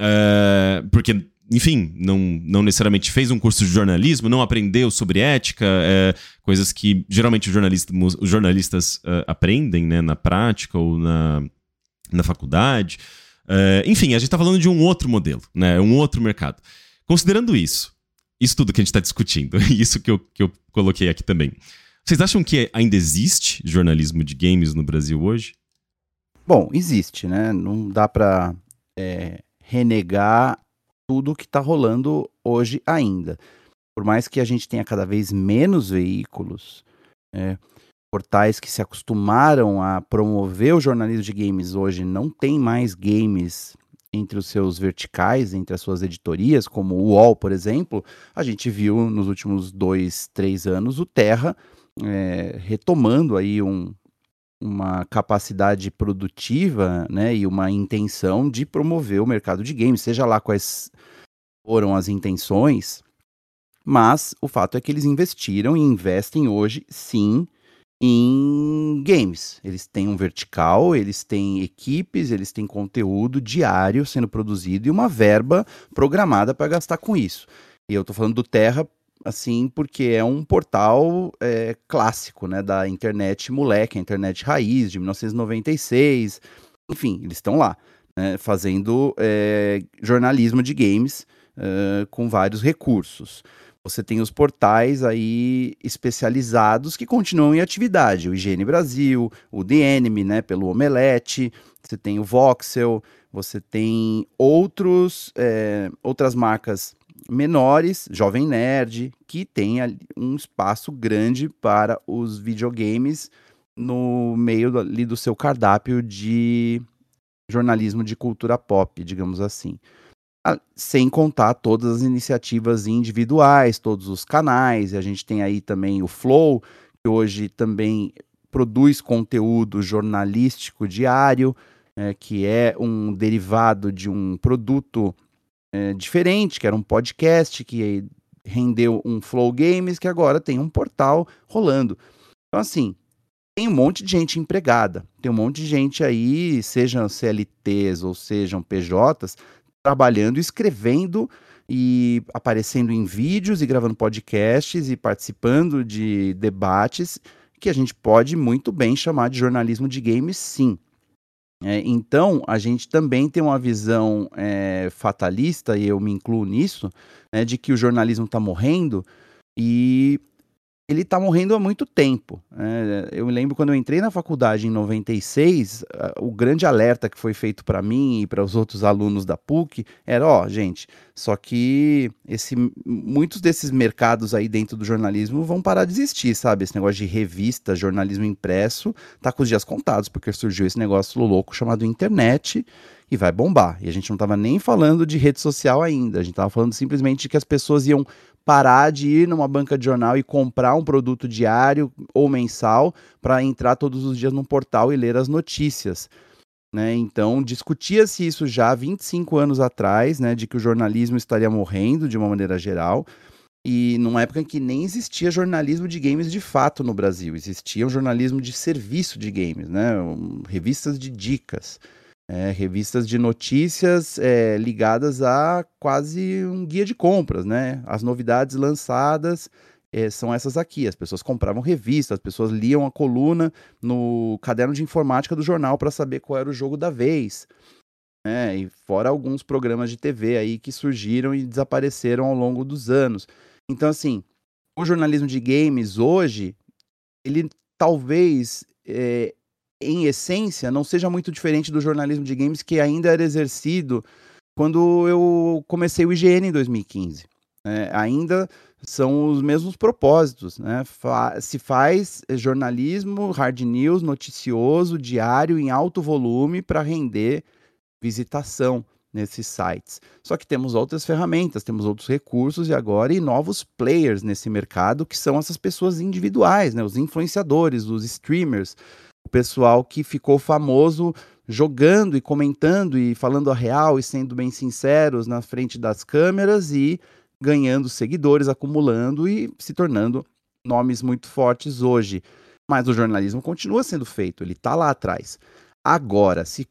é, porque, enfim, não, não necessariamente fez um curso de jornalismo, não aprendeu sobre ética, é, coisas que geralmente os jornalistas, os jornalistas uh, aprendem né, na prática ou na, na faculdade. Uh, enfim, a gente está falando de um outro modelo, né? Um outro mercado. Considerando isso, isso tudo que a gente está discutindo, *laughs* isso que eu, que eu coloquei aqui também. Vocês acham que ainda existe jornalismo de games no Brasil hoje? Bom, existe, né? Não dá para é, renegar tudo que está rolando hoje ainda. Por mais que a gente tenha cada vez menos veículos, é, portais que se acostumaram a promover o jornalismo de games hoje não tem mais games entre os seus verticais, entre as suas editorias, como o UOL, por exemplo, a gente viu nos últimos dois, três anos o Terra é, retomando aí um, uma capacidade produtiva né, e uma intenção de promover o mercado de games, seja lá quais foram as intenções, mas o fato é que eles investiram e investem hoje, sim, em games. Eles têm um vertical, eles têm equipes, eles têm conteúdo diário sendo produzido e uma verba programada para gastar com isso. E eu estou falando do Terra assim, porque é um portal é, clássico, né, da internet moleque, a internet raiz, de 1996. Enfim, eles estão lá, né, fazendo é, jornalismo de games é, com vários recursos. Você tem os portais aí especializados que continuam em atividade, o IGN Brasil, o The Enemy, né, pelo Omelete, você tem o Voxel, você tem outros, é, outras marcas menores, Jovem Nerd, que tem um espaço grande para os videogames no meio ali do seu cardápio de jornalismo de cultura pop, digamos assim. Sem contar todas as iniciativas individuais, todos os canais, e a gente tem aí também o Flow, que hoje também produz conteúdo jornalístico diário, é, que é um derivado de um produto é, diferente, que era um podcast que rendeu um Flow Games, que agora tem um portal rolando. Então, assim, tem um monte de gente empregada, tem um monte de gente aí, sejam CLTs ou sejam PJs, trabalhando, escrevendo e aparecendo em vídeos e gravando podcasts e participando de debates que a gente pode muito bem chamar de jornalismo de games, sim. É, então, a gente também tem uma visão é, fatalista, e eu me incluo nisso, né, de que o jornalismo está morrendo e ele está morrendo há muito tempo. É, eu me lembro quando eu entrei na faculdade em 96, o grande alerta que foi feito para mim e para os outros alunos da PUC era: ó, gente, só que esse, muitos desses mercados aí dentro do jornalismo vão parar de existir, sabe? Esse negócio de revista, jornalismo impresso, tá com os dias contados, porque surgiu esse negócio louco chamado internet e vai bombar. E a gente não estava nem falando de rede social ainda, a gente estava falando simplesmente de que as pessoas iam parar de ir numa banca de jornal e comprar um produto diário ou mensal para entrar todos os dias num portal e ler as notícias. Né? Então, discutia-se isso já 25 anos atrás, né, de que o jornalismo estaria morrendo de uma maneira geral, e numa época em que nem existia jornalismo de games de fato no Brasil, existia um jornalismo de serviço de games, né, revistas de dicas é, revistas de notícias é, ligadas a quase um guia de compras, né? As novidades lançadas é, são essas aqui. As pessoas compravam revistas, as pessoas liam a coluna no caderno de informática do jornal para saber qual era o jogo da vez. Né? E fora alguns programas de TV aí que surgiram e desapareceram ao longo dos anos. Então, assim, o jornalismo de games hoje, ele talvez é, em essência, não seja muito diferente do jornalismo de games que ainda era exercido quando eu comecei o IGN em 2015. É, ainda são os mesmos propósitos. Né? Fa se faz jornalismo, hard news, noticioso, diário, em alto volume para render visitação nesses sites. Só que temos outras ferramentas, temos outros recursos e agora e novos players nesse mercado que são essas pessoas individuais, né? os influenciadores, os streamers, o pessoal que ficou famoso jogando e comentando e falando a real e sendo bem sinceros na frente das câmeras e ganhando seguidores, acumulando e se tornando nomes muito fortes hoje. Mas o jornalismo continua sendo feito, ele está lá atrás. Agora, se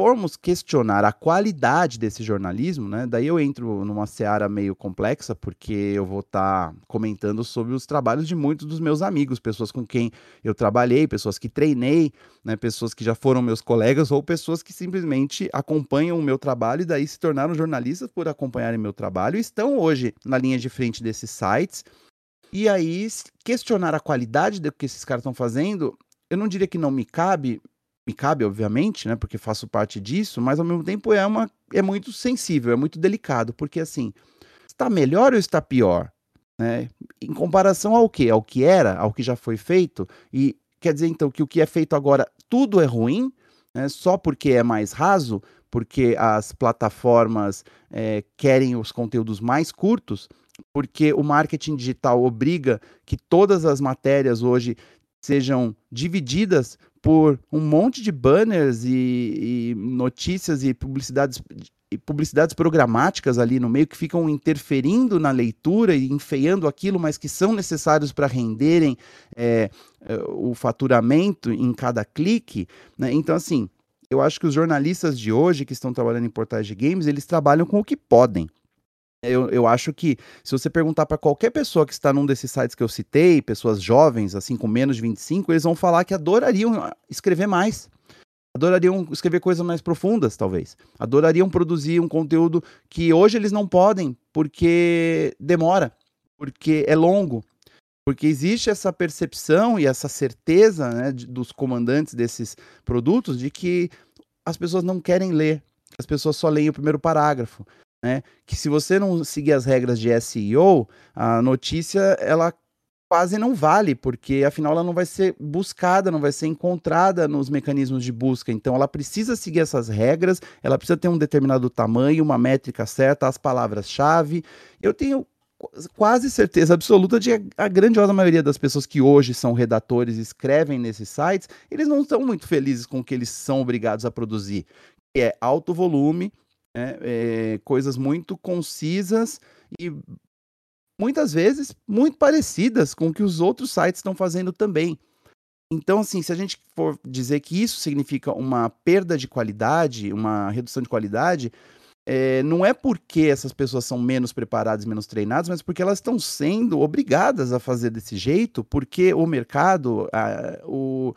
formos questionar a qualidade desse jornalismo, né, daí eu entro numa seara meio complexa, porque eu vou estar tá comentando sobre os trabalhos de muitos dos meus amigos, pessoas com quem eu trabalhei, pessoas que treinei, né, pessoas que já foram meus colegas ou pessoas que simplesmente acompanham o meu trabalho e daí se tornaram jornalistas por acompanharem meu trabalho e estão hoje na linha de frente desses sites. E aí, questionar a qualidade do que esses caras estão fazendo, eu não diria que não me cabe, me cabe, obviamente, né? Porque faço parte disso, mas ao mesmo tempo é, uma, é muito sensível, é muito delicado, porque assim, está melhor ou está pior? Né? Em comparação ao que? Ao que era, ao que já foi feito, e quer dizer então que o que é feito agora tudo é ruim, né? só porque é mais raso, porque as plataformas é, querem os conteúdos mais curtos, porque o marketing digital obriga que todas as matérias hoje sejam divididas por um monte de banners e, e notícias e publicidades e publicidades programáticas ali no meio que ficam interferindo na leitura e enfeiando aquilo, mas que são necessários para renderem é, é, o faturamento em cada clique. Né? Então, assim, eu acho que os jornalistas de hoje que estão trabalhando em portais de games, eles trabalham com o que podem. Eu, eu acho que se você perguntar para qualquer pessoa que está num desses sites que eu citei, pessoas jovens, assim, com menos de 25, eles vão falar que adorariam ah, escrever mais. Adorariam escrever coisas mais profundas, talvez. Adorariam produzir um conteúdo que hoje eles não podem, porque demora, porque é longo, porque existe essa percepção e essa certeza né, dos comandantes desses produtos de que as pessoas não querem ler, as pessoas só leem o primeiro parágrafo né? Que se você não seguir as regras de SEO, a notícia ela quase não vale, porque afinal ela não vai ser buscada, não vai ser encontrada nos mecanismos de busca. Então ela precisa seguir essas regras, ela precisa ter um determinado tamanho, uma métrica certa, as palavras-chave. Eu tenho quase certeza absoluta de a grandiosa maioria das pessoas que hoje são redatores e escrevem nesses sites, eles não estão muito felizes com o que eles são obrigados a produzir, que é alto volume, É, coisas muito concisas e muitas vezes muito parecidas com o que os outros sites estão fazendo também. Então, assim, se a gente for dizer que isso significa uma perda de qualidade, uma redução de qualidade, é, não é porque essas pessoas são menos preparadas, menos treinadas, mas porque elas estão sendo obrigadas a fazer desse jeito, porque o mercado, a, o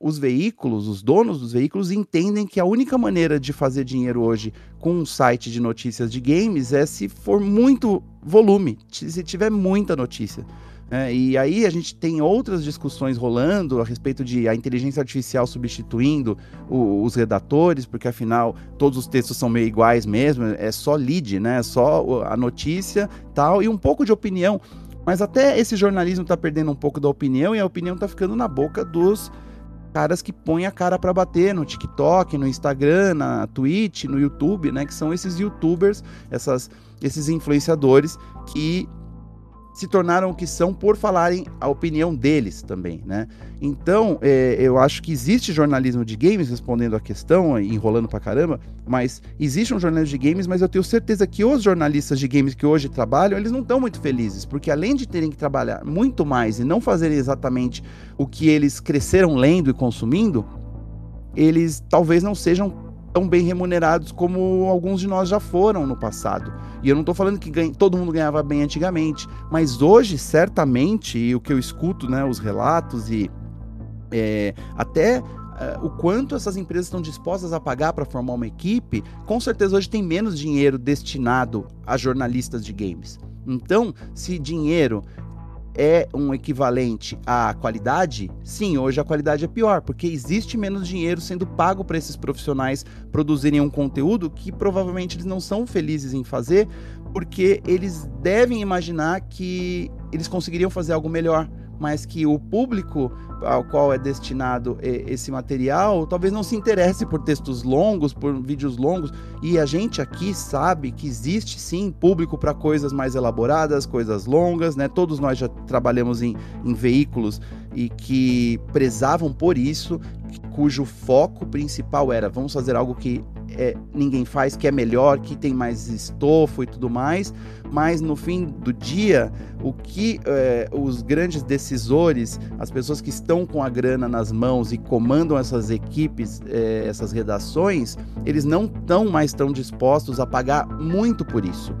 os veículos, os donos dos veículos entendem que a única maneira de fazer dinheiro hoje com um site de notícias de games é se for muito volume, se tiver muita notícia. É, e aí a gente tem outras discussões rolando a respeito de a inteligência artificial substituindo o, os redatores, porque afinal todos os textos são meio iguais mesmo, é só lead, né? É só a notícia tal, e um pouco de opinião. Mas até esse jornalismo está perdendo um pouco da opinião e a opinião está ficando na boca dos caras que põem a cara para bater no TikTok, no Instagram, na Twitch, no YouTube, né? Que são esses YouTubers, essas, esses influenciadores que se tornaram o que são por falarem a opinião deles também, né? Então, é, eu acho que existe jornalismo de games, respondendo a questão, enrolando pra caramba, mas existe um jornalismo de games, mas eu tenho certeza que os jornalistas de games que hoje trabalham, eles não estão muito felizes, porque além de terem que trabalhar muito mais e não fazerem exatamente o que eles cresceram lendo e consumindo, eles talvez não sejam tão bem remunerados como alguns de nós já foram no passado. E eu não estou falando que ganha, todo mundo ganhava bem antigamente, mas hoje, certamente, e o que eu escuto, né, os relatos e é, até é, o quanto essas empresas estão dispostas a pagar para formar uma equipe, com certeza hoje tem menos dinheiro destinado a jornalistas de games. Então, se dinheiro é um equivalente à qualidade? Sim, hoje a qualidade é pior, porque existe menos dinheiro sendo pago para esses profissionais produzirem um conteúdo que provavelmente eles não são felizes em fazer, porque eles devem imaginar que eles conseguiriam fazer algo melhor mas que o público ao qual é destinado esse material talvez não se interesse por textos longos, por vídeos longos, e a gente aqui sabe que existe sim público para coisas mais elaboradas, coisas longas, né? Todos nós já trabalhamos em, em veículos e que prezavam por isso, cujo foco principal era vamos fazer algo que é, ninguém faz, que é melhor, que tem mais estofo e tudo mais, mas no fim do dia, o que é, os grandes decisores, as pessoas que estão com a grana nas mãos e comandam essas equipes, é, essas redações, eles não estão mais tão dispostos a pagar muito por isso.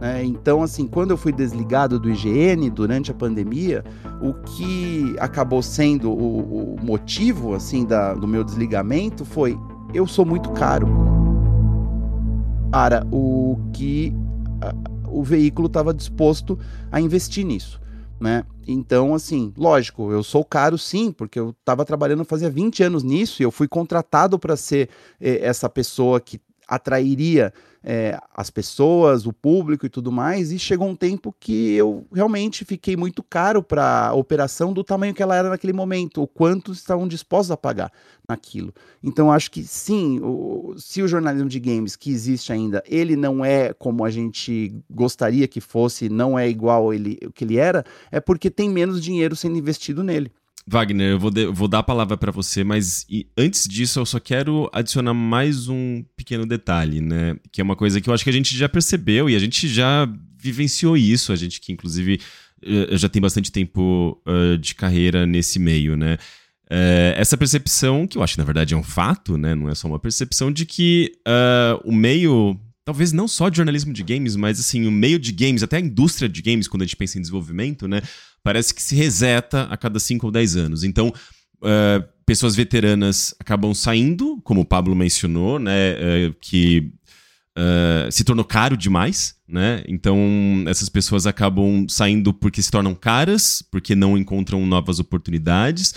Né? então, assim, quando eu fui desligado do IGN durante a pandemia, o que acabou sendo o, o motivo assim da, do meu desligamento foi eu sou muito caro para o que o veículo estava disposto a investir nisso. Né? Então, assim, lógico, eu sou caro sim, porque eu estava trabalhando fazia 20 anos nisso e eu fui contratado para ser eh, essa pessoa que atrairia é, as pessoas, o público e tudo mais, e chegou um tempo que eu realmente fiquei muito caro para a operação do tamanho que ela era naquele momento, o quanto estavam dispostos a pagar naquilo. Então acho que sim, o, se o jornalismo de games que existe ainda, ele não é como a gente gostaria que fosse, não é igual ele, o que ele era, é porque tem menos dinheiro sendo investido nele. Wagner, eu vou, de, vou dar a palavra para você, mas antes disso eu só quero adicionar mais um pequeno detalhe, né? Que é uma coisa que eu acho que a gente já percebeu e a gente já vivenciou isso, a gente que inclusive eh, já tem bastante tempo uh, de carreira nesse meio, né? Uh, essa percepção, que eu acho que na verdade é um fato, né? Não é só uma percepção de que uh, o meio talvez não só de jornalismo de games, mas assim, o meio de games, até a indústria de games, quando a gente pensa em desenvolvimento, né? Parece que se reseta a cada 5 ou 10 anos. Então, uh, pessoas veteranas acabam saindo, como o Pablo mencionou, né? Uh, que uh, se tornou caro demais, né? Então, essas pessoas acabam saindo porque se tornam caras, porque não encontram novas oportunidades.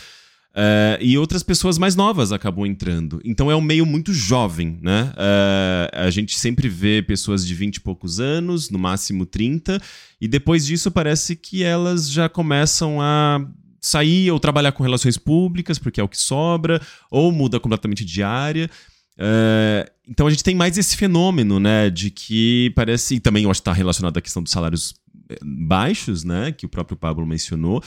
Uh, e outras pessoas mais novas acabam entrando. Então é um meio muito jovem, né? Uh, a gente sempre vê pessoas de 20 e poucos anos, no máximo 30, e depois disso parece que elas já começam a sair ou trabalhar com relações públicas, porque é o que sobra, ou muda completamente de área. Uh, então a gente tem mais esse fenômeno, né? De que parece. E também eu acho que está relacionado à questão dos salários baixos, né? Que o próprio Pablo mencionou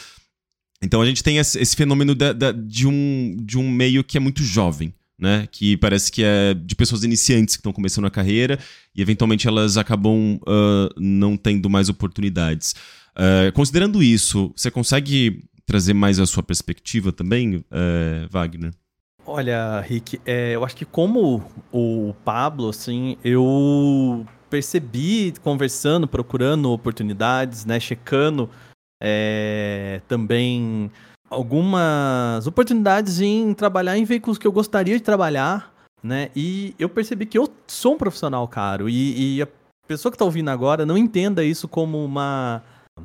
então a gente tem esse, fenômeno da, da, de, um, de um meio que é muito jovem, né? Que parece que é de pessoas iniciantes que estão começando a carreira e eventualmente elas acabam uh, não tendo mais oportunidades. Uh, considerando isso, você consegue trazer mais a sua perspectiva também, uh, Wagner? Olha, Rick, é, eu acho que como o Pablo, assim, eu percebi conversando, procurando oportunidades, né, checando é, também algumas oportunidades em trabalhar em veículos que eu gostaria de trabalhar, né? E eu percebi que eu sou um profissional caro e, e a pessoa que está ouvindo agora não entenda isso como uma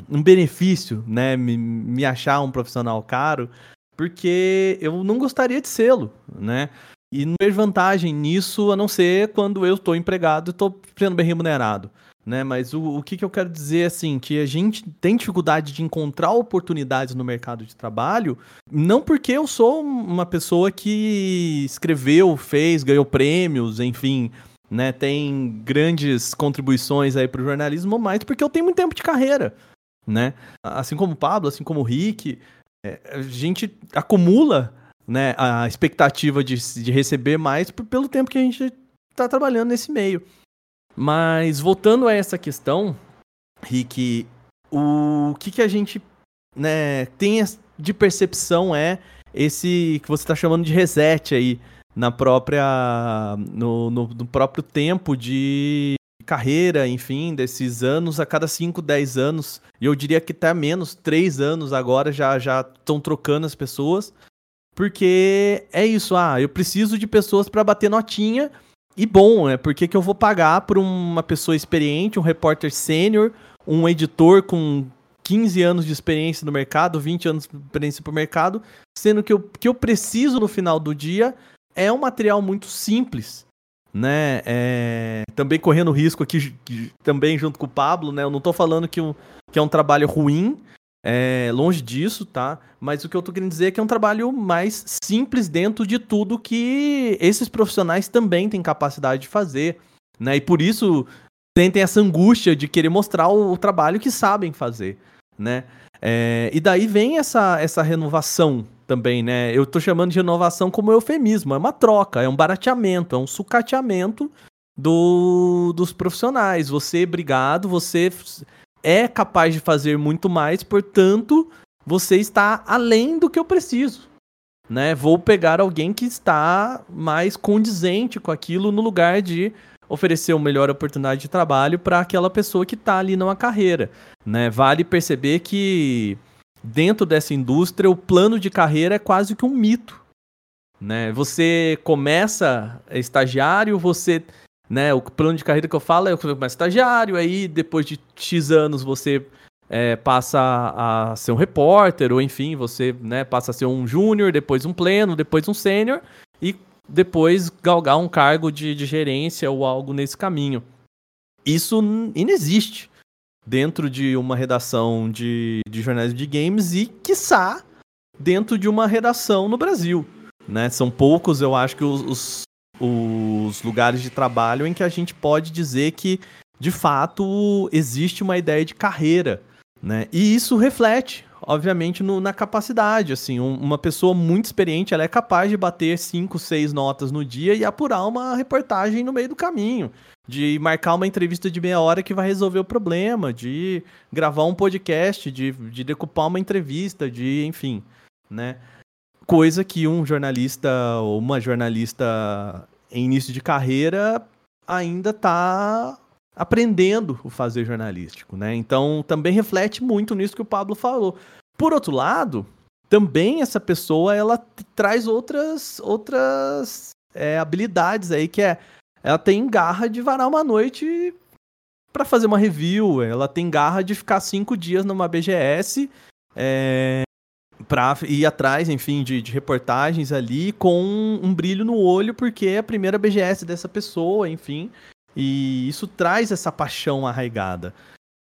um benefício, né? Me, me achar um profissional caro, porque eu não gostaria de sê-lo, né? E não vejo vantagem nisso, a não ser quando eu estou empregado e estou sendo bem remunerado. Né? Mas o, o que, que eu quero dizer assim, que a gente tem dificuldade de encontrar oportunidades no mercado de trabalho, não porque eu sou uma pessoa que escreveu, fez, ganhou prêmios, enfim, né, tem grandes contribuições aí para o jornalismo, mas porque eu tenho muito tempo de carreira, né? Assim como o Pablo, assim como o Rick, é, a gente acumula né, a expectativa de, de receber mais pelo tempo que a gente está trabalhando nesse meio. Mas voltando a essa questão, Rick, o que, que a gente né, tem de percepção é esse que você está chamando de reset aí na própria no, no, no, próprio tempo de carreira, enfim, desses anos a cada 5, 10 anos, e eu diria que até menos, 3 anos agora já já estão trocando as pessoas, porque é isso, ah, eu preciso de pessoas para bater notinha e bom, né? Porque que eu vou pagar por uma pessoa experiente, um repórter sênior, um editor com 15 anos de experiência no mercado, 20 anos de experiência para o mercado, sendo que o que eu preciso no final do dia é um material muito simples, né? É... Também correndo risco aqui, também junto com o Pablo, né? Eu não estou falando que, o, que é um trabalho ruim, é, longe disso, tá? Mas o que eu tô querendo dizer é que é um trabalho mais simples dentro de tudo que esses profissionais também têm capacidade de fazer, né? E por isso tentem essa angústia de querer mostrar o, o trabalho que sabem fazer, né? É, e daí vem essa, essa renovação também, né? Eu tô chamando de renovação como eufemismo, é uma troca, é um barateamento, é um sucateamento do, dos profissionais. Você, obrigado, você é capaz de fazer muito mais, portanto, você está além do que eu preciso. Né? Vou pegar alguém que está mais condizente com aquilo no lugar de oferecer uma melhor oportunidade de trabalho para aquela pessoa que está ali numa carreira. Né? Vale perceber que dentro dessa indústria o plano de carreira é quase que um mito. Né? Você começa estagiário, você né? O plano de carreira que eu falo é você começa estagiário, aí depois de X anos você é, passa a ser um repórter, ou enfim, você né, passa a ser um júnior, depois um pleno, depois um sênior, e depois galgar um cargo de, de gerência ou algo nesse caminho. Isso inexiste dentro de uma redação de, de jornalismo de games e, quiçá, dentro de uma redação no Brasil. Né? São poucos, eu acho que os, os os lugares de trabalho em que a gente pode dizer que, de fato, existe uma ideia de carreira, né? E isso reflete, obviamente, no, na capacidade, assim, um, uma pessoa muito experiente, ela é capaz de bater cinco, seis notas no dia e apurar uma reportagem no meio do caminho, de marcar uma entrevista de meia hora que vai resolver o problema, de gravar um podcast, de, de decupar uma entrevista, de, enfim, né? Coisa que um jornalista ou uma jornalista em início de carreira ainda está aprendendo o fazer jornalístico, né? Então também reflete muito nisso que o Pablo falou. Por outro lado, também essa pessoa ela traz outras outras é, habilidades aí que é ela tem garra de varar uma noite para fazer uma review, ela tem garra de ficar cinco dias numa BGS é, para ir atrás, enfim, de, de, reportagens ali com um brilho no olho, porque é a primeira BGS dessa pessoa, enfim. E isso traz essa paixão arraigada.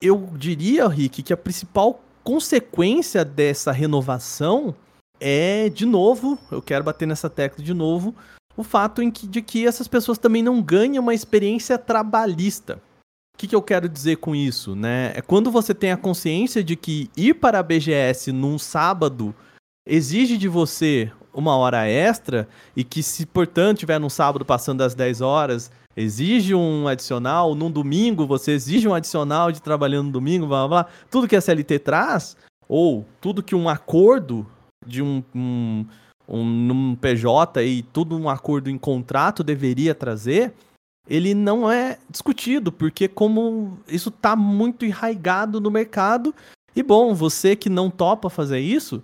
Eu diria, Rick, que a principal consequência dessa renovação é, de novo, eu quero bater nessa tecla de novo, o fato em que, de que essas pessoas também não ganham uma experiência trabalhista que, que eu quero dizer com isso, né? É quando você tem a consciência de que ir para a BGS num sábado exige de você uma hora extra e que se, portanto, tiver num sábado passando das 10 horas, exige um adicional, num domingo você exige um adicional de trabalhando no domingo, blá, blá, blá. tudo que a CLT traz, ou tudo que um acordo de um, um um, num PJ e tudo um acordo em contrato deveria trazer, ele não é discutido, porque como isso está muito enraigado no mercado, e bom, você que não topa fazer isso,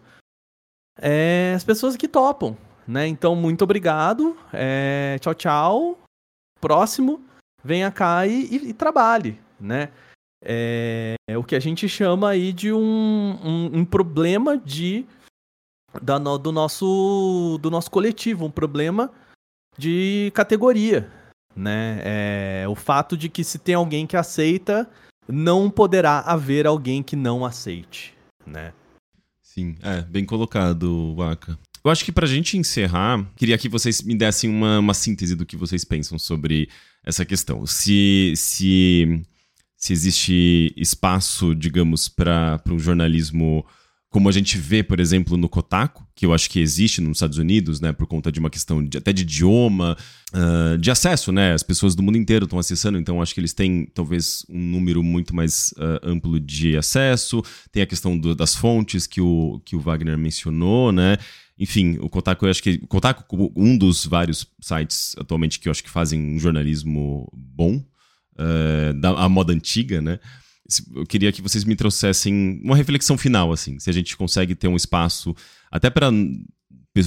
é as pessoas que topam, né? Então, muito obrigado, é, tchau, tchau, próximo, venha cá e, e, e trabalhe, né? É, é, o que a gente chama aí de um, um, um problema de da, do, nosso, do nosso coletivo, um problema de categoria, né? É, o fato de que se tem alguém que aceita, não poderá haver alguém que não aceite, né? Sim, é, bem colocado, Waka. Eu acho que pra gente encerrar, queria que vocês me dessem uma, uma síntese do que vocês pensam sobre essa questão. Se, se, se existe espaço, digamos, para um jornalismo como a gente vê, por exemplo, no Kotaku, que eu acho que existe nos Estados Unidos, né, por conta de uma questão de, até de idioma, uh, de acesso, né, as pessoas do mundo inteiro estão acessando, então acho que eles têm talvez um número muito mais uh, amplo de acesso, tem a questão do, das fontes que o, que o Wagner mencionou, né, enfim, o Kotaku, eu acho que Kotaku, um dos vários sites atualmente que eu acho que fazem um jornalismo bom, uh, da a moda antiga, né, eu queria que vocês me trouxessem uma reflexão final, assim, se a gente consegue ter um espaço até para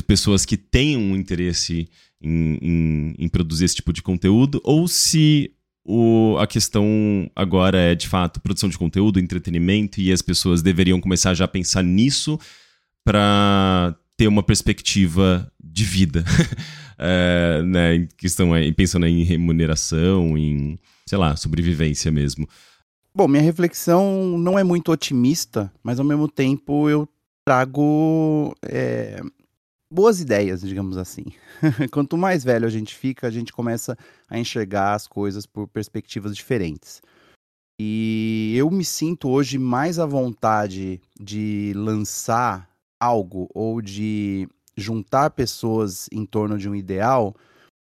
pessoas que tenham um interesse em, em, em, produzir esse tipo de conteúdo, ou se o, a questão agora é de fato produção de conteúdo, entretenimento, e as pessoas deveriam começar já a pensar nisso para ter uma perspectiva de vida, *laughs* é, né, em questão, pensando em remuneração, em, sei lá, sobrevivência mesmo. Bom, minha reflexão não é muito otimista, mas ao mesmo tempo eu trago é, boas ideias, digamos assim. *laughs* Quanto mais velho a gente fica, a gente começa a enxergar as coisas por perspectivas diferentes. E eu me sinto hoje mais à vontade de lançar algo ou de juntar pessoas em torno de um ideal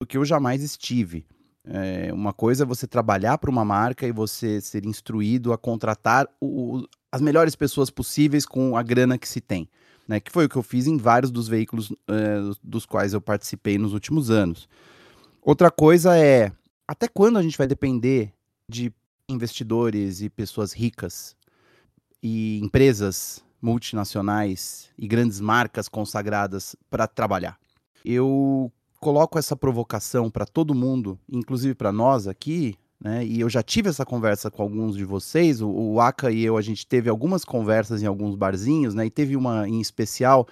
do que eu jamais estive. É, uma coisa é você trabalhar para uma marca e você ser instruído a contratar o, as melhores pessoas possíveis com a grana que se tem. Né, que foi o que eu fiz em vários dos veículos é, dos quais eu participei nos últimos anos. Outra coisa é até quando a gente vai depender de investidores e pessoas ricas e empresas multinacionais e grandes marcas consagradas para trabalhar? Eu coloco essa provocação para todo mundo, inclusive para nós aqui, né? E eu já tive essa conversa com alguns de vocês. O, o Aka e eu, a gente teve algumas conversas em alguns barzinhos, né? E teve uma em especial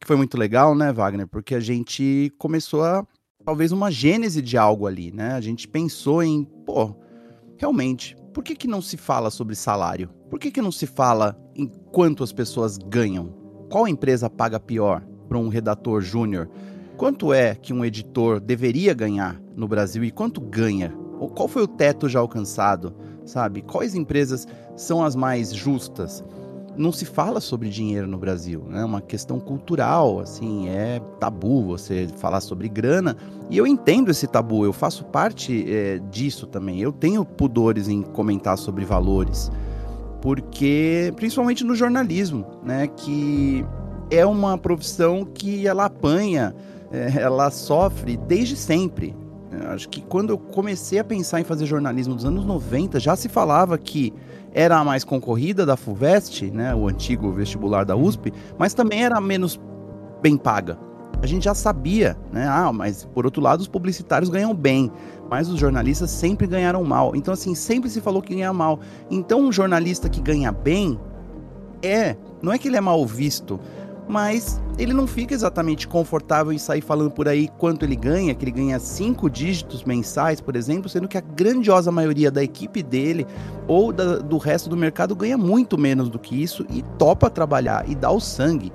que foi muito legal, né, Wagner? Porque a gente começou a talvez uma gênese de algo ali, né? A gente pensou em, pô, realmente, por que, que não se fala sobre salário? Por que, que não se fala em quanto as pessoas ganham? Qual empresa paga pior para um redator júnior? Quanto é que um editor deveria ganhar no Brasil e quanto ganha? Ou qual foi o teto já alcançado? Sabe? Quais empresas são as mais justas? Não se fala sobre dinheiro no Brasil, né? É uma questão cultural, assim, é tabu você falar sobre grana. E eu entendo esse tabu, eu faço parte é, disso também. Eu tenho pudores em comentar sobre valores, porque principalmente no jornalismo, né? Que é uma profissão que ela apanha ela sofre desde sempre. Acho que quando eu comecei a pensar em fazer jornalismo dos anos 90, já se falava que era a mais concorrida da FUVEST, né, o antigo vestibular da USP, mas também era menos bem paga. A gente já sabia, né? Ah, mas por outro lado, os publicitários ganham bem, mas os jornalistas sempre ganharam mal. Então, assim, sempre se falou que ganha mal. Então, um jornalista que ganha bem é, não é que ele é mal visto, mas ele não fica exatamente confortável em sair falando por aí quanto ele ganha, que ele ganha cinco dígitos mensais, por exemplo, sendo que a grandiosa maioria da equipe dele ou da, do resto do mercado ganha muito menos do que isso e topa trabalhar e dá o sangue.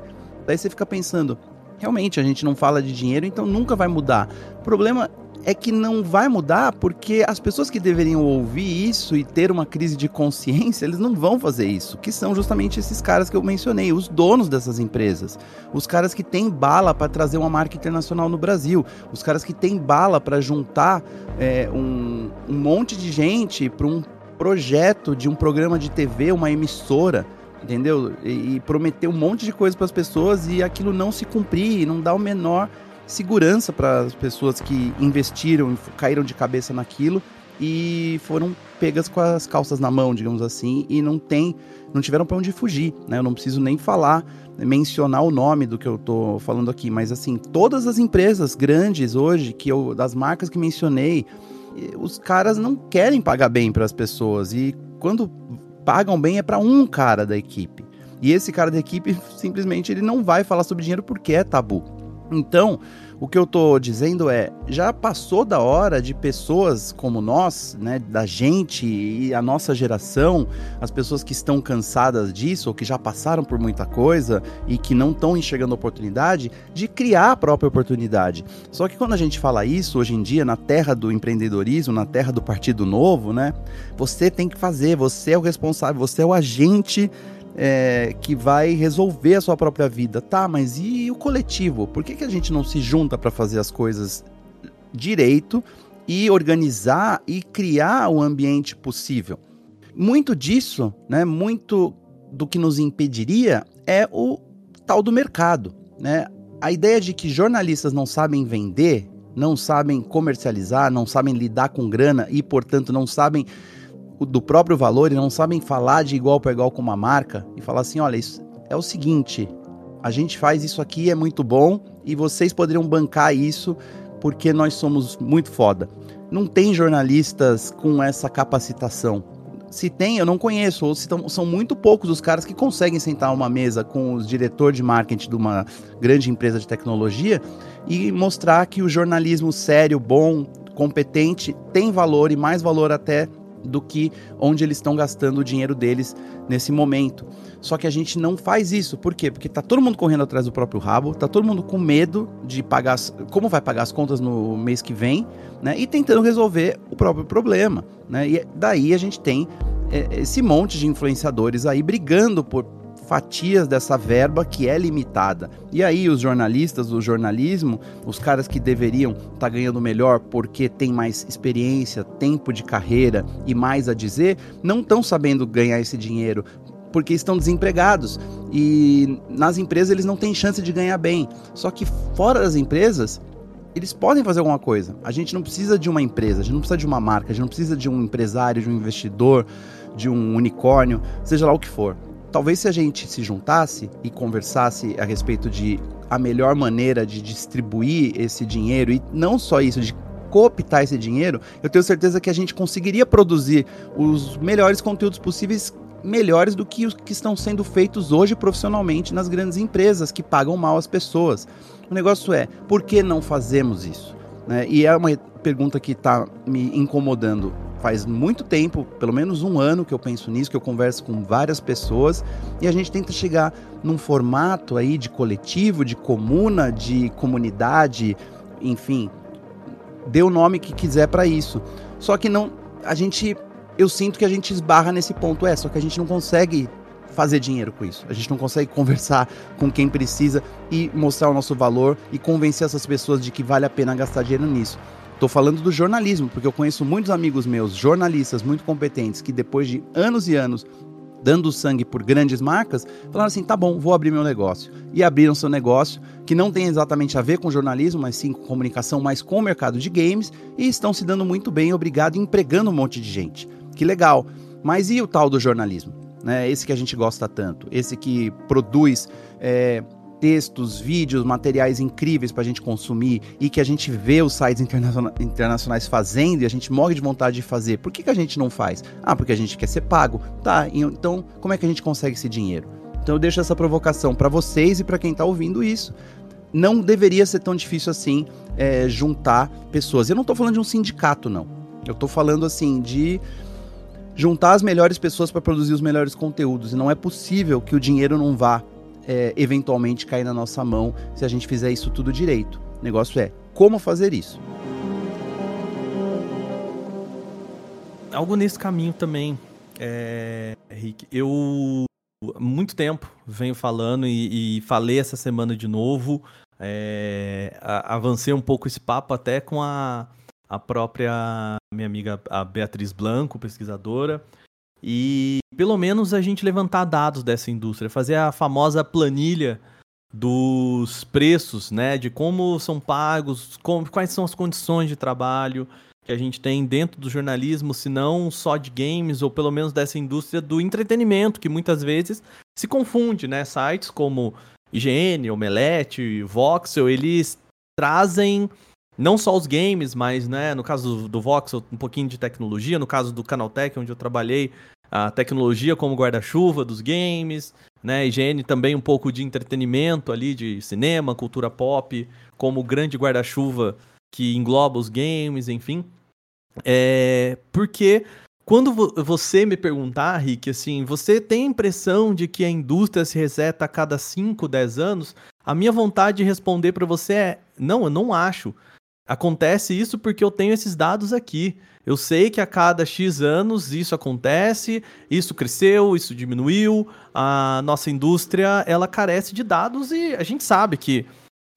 Daí você fica pensando, realmente a gente não fala de dinheiro, então nunca vai mudar. O problema é que não vai mudar porque as pessoas que deveriam ouvir isso e ter uma crise de consciência, eles não vão fazer isso, que são justamente esses caras que eu mencionei, os donos dessas empresas, os caras que têm bala para trazer uma marca internacional no Brasil, os caras que têm bala para juntar é, um, um monte de gente para um projeto de um programa de TV, uma emissora entendeu? E, prometer um monte de coisa para as pessoas e aquilo não se cumprir, não dá o menor segurança para as pessoas que investiram, caíram de cabeça naquilo e foram pegas com as calças na mão, digamos assim, e não tem, não tiveram para onde fugir, né? Eu não preciso nem falar, mencionar o nome do que eu tô falando aqui, mas assim, todas as empresas grandes hoje, que eu das marcas que mencionei, os caras não querem pagar bem para as pessoas e quando pagam bem é para um cara da equipe. E esse cara da equipe *laughs* simplesmente ele não vai falar sobre dinheiro porque é tabu. Então, o que eu tô dizendo é, já passou da hora de pessoas como nós, né, da gente e a nossa geração, as pessoas que estão cansadas disso ou que já passaram por muita coisa e que não estão enxergando oportunidade, de criar a própria oportunidade. Só que quando a gente fala isso hoje em dia na terra do empreendedorismo, na terra do Partido Novo, né, você tem que fazer, você é o responsável, você é o agente é, que vai resolver a sua própria vida. Tá, mas e o coletivo? Por que, que a gente não se junta para fazer as coisas direito e organizar e criar o ambiente possível? Muito disso, né, muito do que nos impediria é o tal do mercado. Né? A ideia de que jornalistas não sabem vender, não sabem comercializar, não sabem lidar com grana e, portanto, não sabem do próprio valor e não sabem falar de igual para igual com uma marca e falar assim: olha, isso é o seguinte, a gente faz isso aqui, é muito bom e vocês poderiam bancar isso porque nós somos muito foda. Não tem jornalistas com essa capacitação. Se tem, eu não conheço, ou tão, são muito poucos os caras que conseguem sentar uma mesa com os diretor de marketing de uma grande empresa de tecnologia e mostrar que o jornalismo sério, bom, competente tem valor e mais valor até do que onde eles estão gastando o dinheiro deles nesse momento. Só que a gente não faz isso. Por quê? Porque tá todo mundo correndo atrás do próprio rabo, tá todo mundo com medo de pagar as, como vai pagar as contas no mês que vem, né? E tentando resolver o próprio problema, né? E daí a gente tem é, esse monte de influenciadores aí brigando por fatias dessa verba que é limitada. E aí os jornalistas, o jornalismo, os caras que deveriam estar tá ganhando melhor porque tem mais experiência, tempo de carreira e mais a dizer, não estão sabendo ganhar esse dinheiro porque estão desempregados e nas empresas eles não têm chance de ganhar bem. Só que fora das empresas, eles podem fazer alguma coisa. A gente não precisa de uma empresa, a gente não precisa de uma marca, a gente não precisa de um empresário, de um investidor, de um unicórnio, seja lá o que for talvez se a gente se juntasse e conversasse a respeito de a melhor maneira de distribuir esse dinheiro e não só isso, de cooptar esse dinheiro, eu tenho certeza que a gente conseguiria produzir os melhores conteúdos possíveis, melhores do que os que estão sendo feitos hoje profissionalmente nas grandes empresas que pagam mal as pessoas. O negócio é, por que não fazemos isso? Né? E é uma pergunta que está me incomodando faz muito tempo, pelo menos um ano que eu penso nisso, que eu converso com várias pessoas e a gente tenta chegar num formato aí de coletivo, de comuna, de comunidade, enfim, dê o nome que quiser para isso. Só que não, a gente, eu sinto que a gente esbarra nesse ponto, é, só que a gente não consegue fazer dinheiro com isso. A gente não consegue *laughs* conversar com quem precisa e mostrar o nosso valor e convencer essas pessoas de que vale a pena gastar dinheiro nisso. Estou falando do jornalismo, porque eu conheço muitos amigos meus, jornalistas muito competentes, que depois de anos e anos dando sangue por grandes marcas, falaram assim: tá bom, vou abrir meu negócio. E abriram seu negócio, que não tem exatamente a ver com jornalismo, mas sim com comunicação, mas com o mercado de games, e estão se dando muito bem, obrigado, empregando um monte de gente. Que legal. Mas e o tal do jornalismo? Né? Esse que a gente gosta tanto, esse que produz. É, textos, vídeos, materiais incríveis para a gente consumir e que a gente vê os sites internaciona internacionais fazendo e a gente morre de vontade de fazer, por que, que a gente não faz? Ah, porque a gente quer ser pago. Tá, então como é que a gente consegue esse dinheiro? Então eu deixo essa provocação para vocês e para quem está ouvindo isso. Não deveria ser tão difícil assim é, juntar pessoas. Eu não estou falando de um sindicato, não. Eu estou falando assim de juntar as melhores pessoas para produzir os melhores conteúdos. E não é possível que o dinheiro não vá é, eventualmente cair na nossa mão se a gente fizer isso tudo direito. O negócio é como fazer isso. Algo nesse caminho também, é, Rick. Eu muito tempo venho falando e, e falei essa semana de novo. É, avancei um pouco esse papo até com a, a própria minha amiga a Beatriz Blanco, pesquisadora, e pelo menos a gente levantar dados dessa indústria, fazer a famosa planilha dos preços, né, de como são pagos, como, quais são as condições de trabalho que a gente tem dentro do jornalismo, se não só de games ou pelo menos dessa indústria do entretenimento, que muitas vezes se confunde, né? Sites como IGN, Omelete, Voxel, eles trazem não só os games, mas, né, no caso do, do Voxel, um pouquinho de tecnologia, no caso do Canaltech, onde eu trabalhei, a tecnologia como guarda-chuva dos games, né, IGN também um pouco de entretenimento ali, de cinema, cultura pop, como grande guarda-chuva que engloba os games, enfim. É, porque quando você me perguntar, Rick, assim, você tem a impressão de que a indústria se reseta a cada 5, 10 anos? A minha vontade de responder para você é: não, eu não acho. Acontece isso porque eu tenho esses dados aqui. Eu sei que a cada X anos isso acontece, isso cresceu, isso diminuiu. A nossa indústria ela carece de dados e a gente sabe que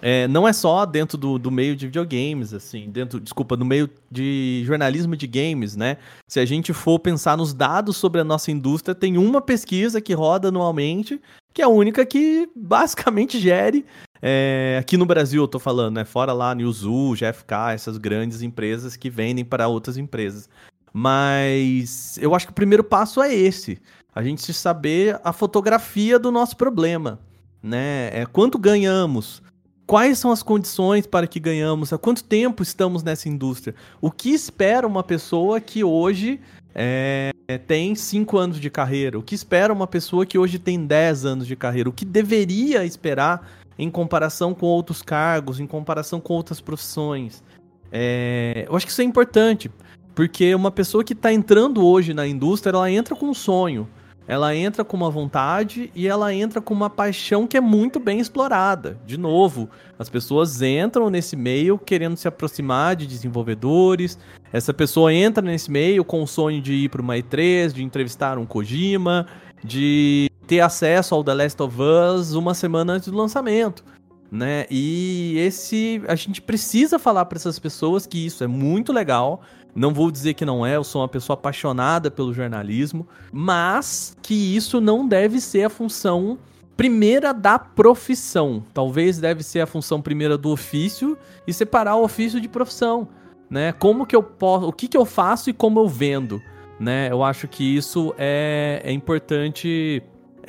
é, não é só dentro do, do meio de videogames, assim, dentro, desculpa, no meio de jornalismo de games, né? Se a gente for pensar nos dados sobre a nossa indústria, tem uma pesquisa que roda anualmente, que é a única que basicamente gere é, aqui no Brasil eu tô falando, né? Fora lá Newzoo, GFK, essas grandes empresas que vendem para outras empresas. Mas eu acho que o primeiro passo é esse. A gente saber a fotografia do nosso problema, né? É quanto ganhamos, quais são as condições para que ganhamos, há quanto tempo estamos nessa indústria, o que espera uma pessoa que hoje é, tem 5 anos de carreira, o que espera uma pessoa que hoje tem 10 anos de carreira, o que deveria esperar em comparação com outros cargos, em comparação com outras profissões. É, eu acho que isso é importante, porque uma pessoa que está entrando hoje na indústria, ela entra com um sonho, ela entra com uma vontade e ela entra com uma paixão que é muito bem explorada. De novo, as pessoas entram nesse meio querendo se aproximar de desenvolvedores. Essa pessoa entra nesse meio com o sonho de ir para uma E3, de entrevistar um Kojima, de ter acesso ao The Last of Us uma semana antes do lançamento, né? E esse a gente precisa falar para essas pessoas que isso é muito legal. Não vou dizer que não é, eu sou uma pessoa apaixonada pelo jornalismo, mas que isso não deve ser a função primeira da profissão. Talvez deve ser a função primeira do ofício e separar o ofício de profissão, né? Como que eu posso, o que que eu faço e como eu vendo, né? Eu acho que isso é, é importante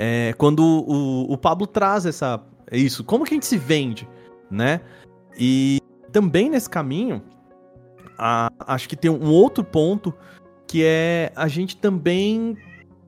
é, quando o, o Pablo traz essa isso, como que a gente se vende, né? E também nesse caminho, a, acho que tem um outro ponto que é a gente também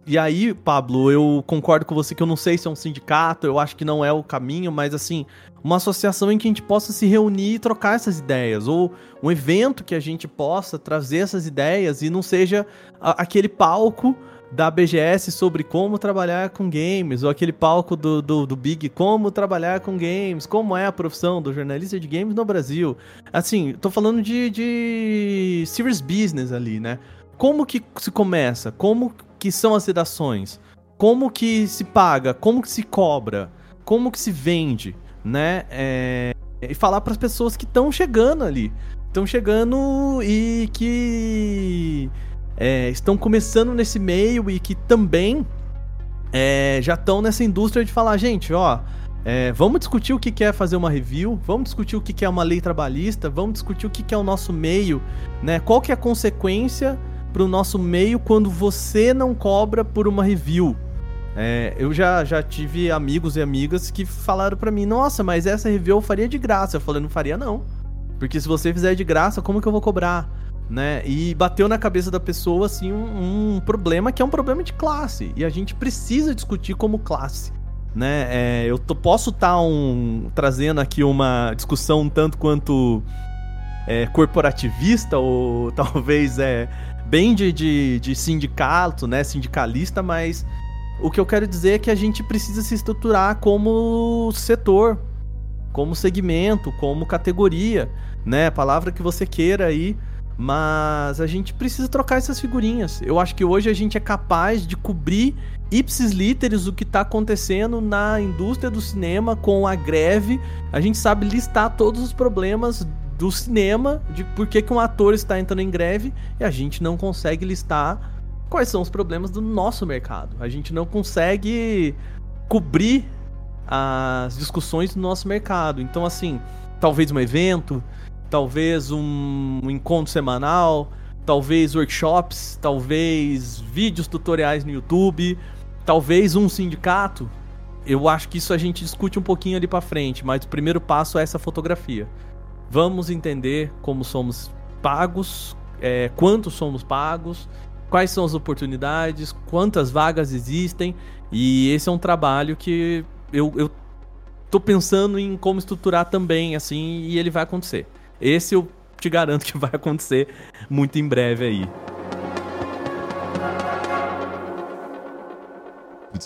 e aí, Pablo, eu concordo com você que eu não sei se é um sindicato, eu acho que não é o caminho, mas assim, uma associação em que a gente possa se reunir e trocar essas ideias, ou um evento que a gente possa trazer essas ideias e não seja aquele palco da BGS sobre como trabalhar com games, ou aquele palco do, do, do, Big como trabalhar com games, como é a profissão do jornalista de games no Brasil. Assim, tô falando de, de serious business ali, né? Como que se começa? Como que são as redações? Como que se paga? Como que se cobra? Como que se vende? Né? É... E falar para as pessoas que estão chegando ali. Estão chegando e que é, estão começando nesse meio e que também é, já estão nessa indústria de falar, gente, ó, é, vamos discutir o que é fazer uma review, vamos discutir o que é uma lei trabalhista, vamos discutir o que é o nosso meio, né? Qual que é a consequência para o nosso meio quando você não cobra por uma review? É, eu já, já tive amigos e amigas que falaram para mim, nossa, mas essa review eu faria de graça. Eu falei, não faria não. Porque se você fizer de graça, como que eu vou cobrar? Né? E bateu na cabeça da pessoa assim um, um, problema que é um problema de classe e a gente precisa discutir como classe, né? É, eu tô, posso estar tá um, trazendo aqui uma discussão um tanto quanto é, corporativista ou *laughs* talvez é bem de, de, de sindicato, né? Sindicalista, mas o que eu quero dizer é que a gente precisa se estruturar como setor, como segmento, como categoria, né? A palavra que você queira aí. Mas a gente precisa trocar essas figurinhas. Eu acho que hoje a gente é capaz de cobrir ipsis literis o que está acontecendo na indústria do cinema com a greve. A gente sabe listar todos os problemas do cinema, de por que, que um ator está entrando em greve, e a gente não consegue listar quais são os problemas do nosso mercado. A gente não consegue cobrir as discussões do nosso mercado. Então, assim, talvez um evento, talvez um encontro semanal, talvez workshops, talvez vídeos tutoriais no YouTube, talvez um sindicato. Eu acho que isso a gente discute um pouquinho ali para frente, mas o primeiro passo é essa fotografia. Vamos entender como somos pagos, é, quanto somos pagos, quais são as oportunidades, quantas vagas existem, e esse é um trabalho que eu, eu tô pensando em como estruturar também, assim, e ele vai acontecer. Esse eu te garanto que *laughs* vai acontecer muito em breve aí.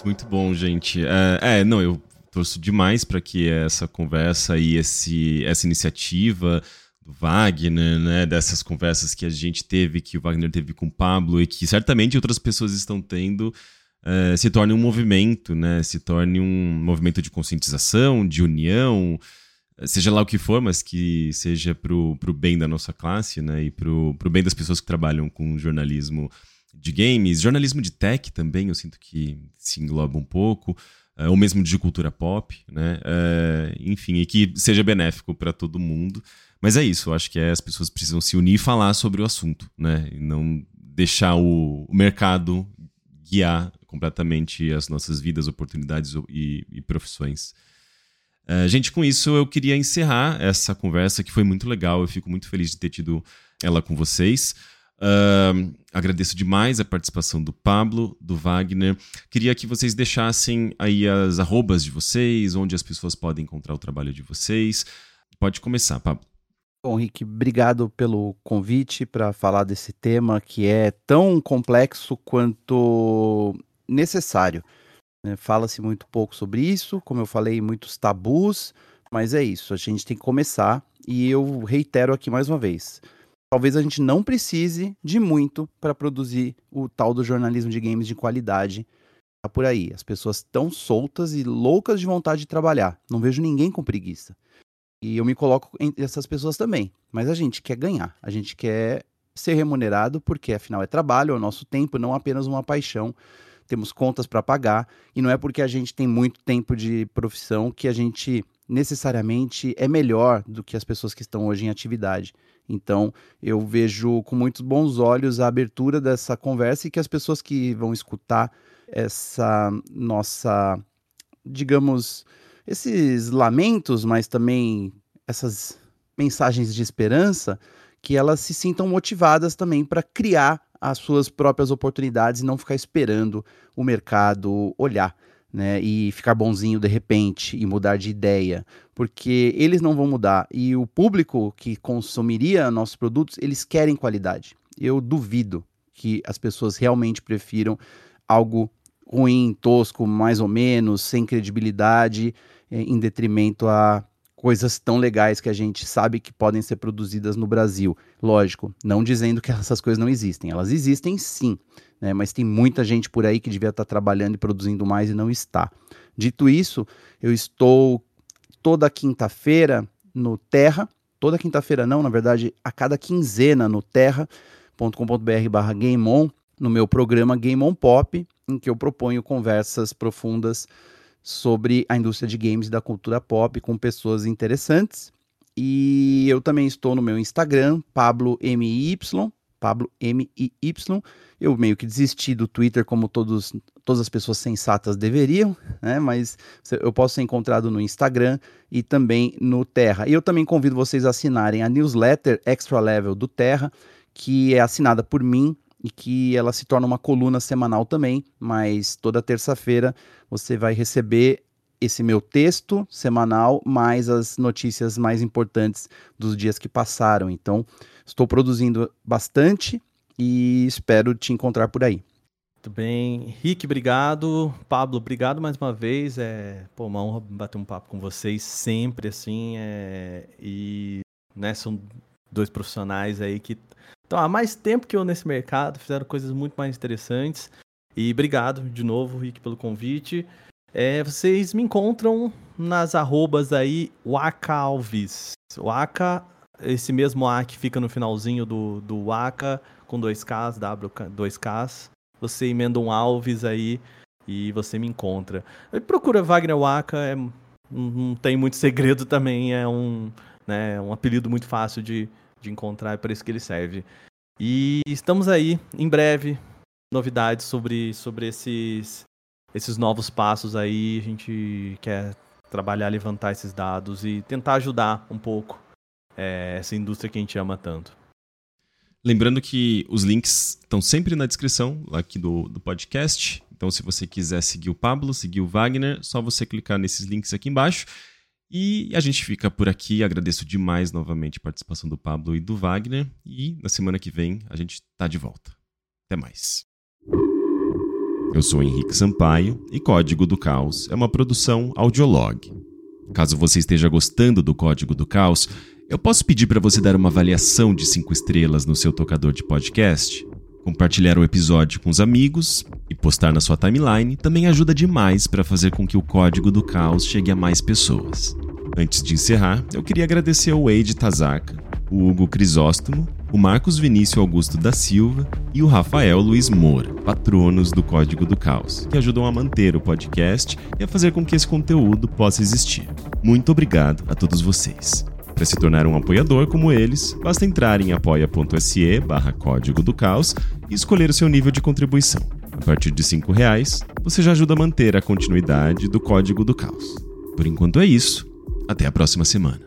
muito bom, gente. É, é não, eu torço demais para que essa conversa e esse, essa iniciativa do Wagner, né, dessas conversas que a gente teve, que o Wagner teve com o Pablo e que certamente outras pessoas estão tendo, é, se torne um movimento, né, se torne um movimento de conscientização, de união, seja lá o que for, mas que seja pro, pro bem da nossa classe, né, e pro, pro bem das pessoas que trabalham com jornalismo de games, jornalismo de tech também, eu sinto que se engloba um pouco, uh, ou mesmo de cultura pop, né, uh, enfim, e que seja benéfico para todo mundo. Mas é isso, eu acho que é, as pessoas precisam se unir e falar sobre o assunto, né, e não deixar o, o mercado guiar completamente as nossas vidas, oportunidades e, e profissões. Uh, gente, com isso eu queria encerrar essa conversa que foi muito legal. Eu fico muito feliz de ter tido ela com vocês. Uh, agradeço demais a participação do Pablo, do Wagner. Queria que vocês deixassem aí as arrobas de vocês, onde as pessoas podem encontrar o trabalho de vocês. Pode começar, Pablo. Bom, Rick, obrigado pelo convite para falar desse tema que é tão complexo quanto necessário. Né? Fala-se muito pouco sobre isso, como eu falei, muitos tabus, mas é isso, a gente tem que começar e eu reitero aqui mais uma vez. Talvez a gente não precise de muito para produzir o tal do jornalismo de games de qualidade. Tá por aí. As pessoas estão soltas e loucas de vontade de trabalhar. Não vejo ninguém com preguiça. E eu me coloco entre essas pessoas também. Mas a gente quer ganhar. A gente quer ser remunerado porque afinal é trabalho, é o nosso tempo, não apenas uma paixão temos contas para pagar, e não é porque a gente tem muito tempo de profissão que a gente necessariamente é melhor do que as pessoas que estão hoje em atividade. Então, eu vejo com muitos bons olhos a abertura dessa conversa e que as pessoas que vão escutar essa nossa, digamos, esses lamentos, mas também essas mensagens de esperança, que elas se sintam motivadas também para criar as suas próprias oportunidades e não ficar esperando o mercado olhar. Né, e ficar bonzinho de repente e mudar de ideia, porque eles não vão mudar e o público que consumiria nossos produtos, eles querem qualidade. Eu duvido que as pessoas realmente prefiram algo ruim, tosco, mais ou menos, sem credibilidade, eh, em detrimento a coisas tão legais que a gente sabe que podem ser produzidas no Brasil. Lógico, não dizendo que *laughs* essas coisas não existem, elas existem sim, né? mas tem muita gente por aí que devia estar trabalhando e produzindo mais e não está. Dito isso, eu estou toda quinta-feira no Terra, toda quinta-feira não, na verdade, a cada quinzena no terra.com.br barra GameOn, no meu programa Game On Pop, em que eu proponho conversas profundas sobre a indústria de games e da cultura pop com pessoas interessantes. E eu também estou no meu Instagram, Pablo MY, Pablo MIY. Eu meio que desisti do Twitter, como todos, todas as pessoas sensatas deveriam, né? Mas eu posso ser encontrado no Instagram e também no Terra. E eu também convido vocês a assinarem a newsletter Extra Level do Terra, que é assinada por mim e que ela se torna uma coluna semanal também, mas toda terça-feira você vai receber esse meu texto semanal, mais as notícias mais importantes dos dias que passaram. Então, estou produzindo bastante e espero te encontrar por aí. Muito bem. Rick, obrigado. Pablo, obrigado mais uma vez. É pô, uma honra bater um papo com vocês sempre, assim. É... E né, são dois profissionais aí que estão há mais tempo que eu nesse mercado, fizeram coisas muito mais interessantes. E obrigado de novo, Rick, pelo convite. É, vocês me encontram nas arrobas aí, Waka Alves. Waka, esse mesmo A que fica no finalzinho do, do Waka, com dois Ks, W, dois Ks. você emenda um Alves aí e você me encontra. Procura Wagner Waka, é, não tem muito segredo também, é um, né, um apelido muito fácil de, de encontrar, é para isso que ele serve. E estamos aí, em breve, novidades sobre, sobre esses, esses novos passos aí. A gente quer trabalhar, levantar esses dados e tentar ajudar um pouco é, essa indústria que a gente ama tanto. Lembrando que os links estão sempre na descrição aqui do, do podcast. Então, se você quiser seguir o Pablo, seguir o Wagner, só você clicar nesses links aqui embaixo. E a gente fica por aqui. Agradeço demais novamente a participação do Pablo e do Wagner. E na semana que vem a gente tá de volta. Até mais. Eu sou Henrique Sampaio e Código do Caos é uma produção Audiolog. Caso você esteja gostando do Código do Caos, eu posso pedir para você dar uma avaliação de 5 estrelas no seu tocador de podcast? Compartilhar o episódio com os amigos e postar na sua timeline também ajuda demais para fazer com que o Código do Caos chegue a mais pessoas. Antes de encerrar, eu queria agradecer ao Wade Tazaka, o Hugo Crisóstomo, o Marcos Vinícius Augusto da Silva e o Rafael Luiz Moura, patronos do Código do Caos, que ajudam a manter o podcast e a fazer com que esse conteúdo possa existir. Muito obrigado a todos vocês. Para se tornar um apoiador como eles, basta entrar em apoia.se barra Código do Caos e escolher o seu nível de contribuição. A partir de R$ reais, você já ajuda a manter a continuidade do Código do Caos. Por enquanto é isso. Até a próxima semana.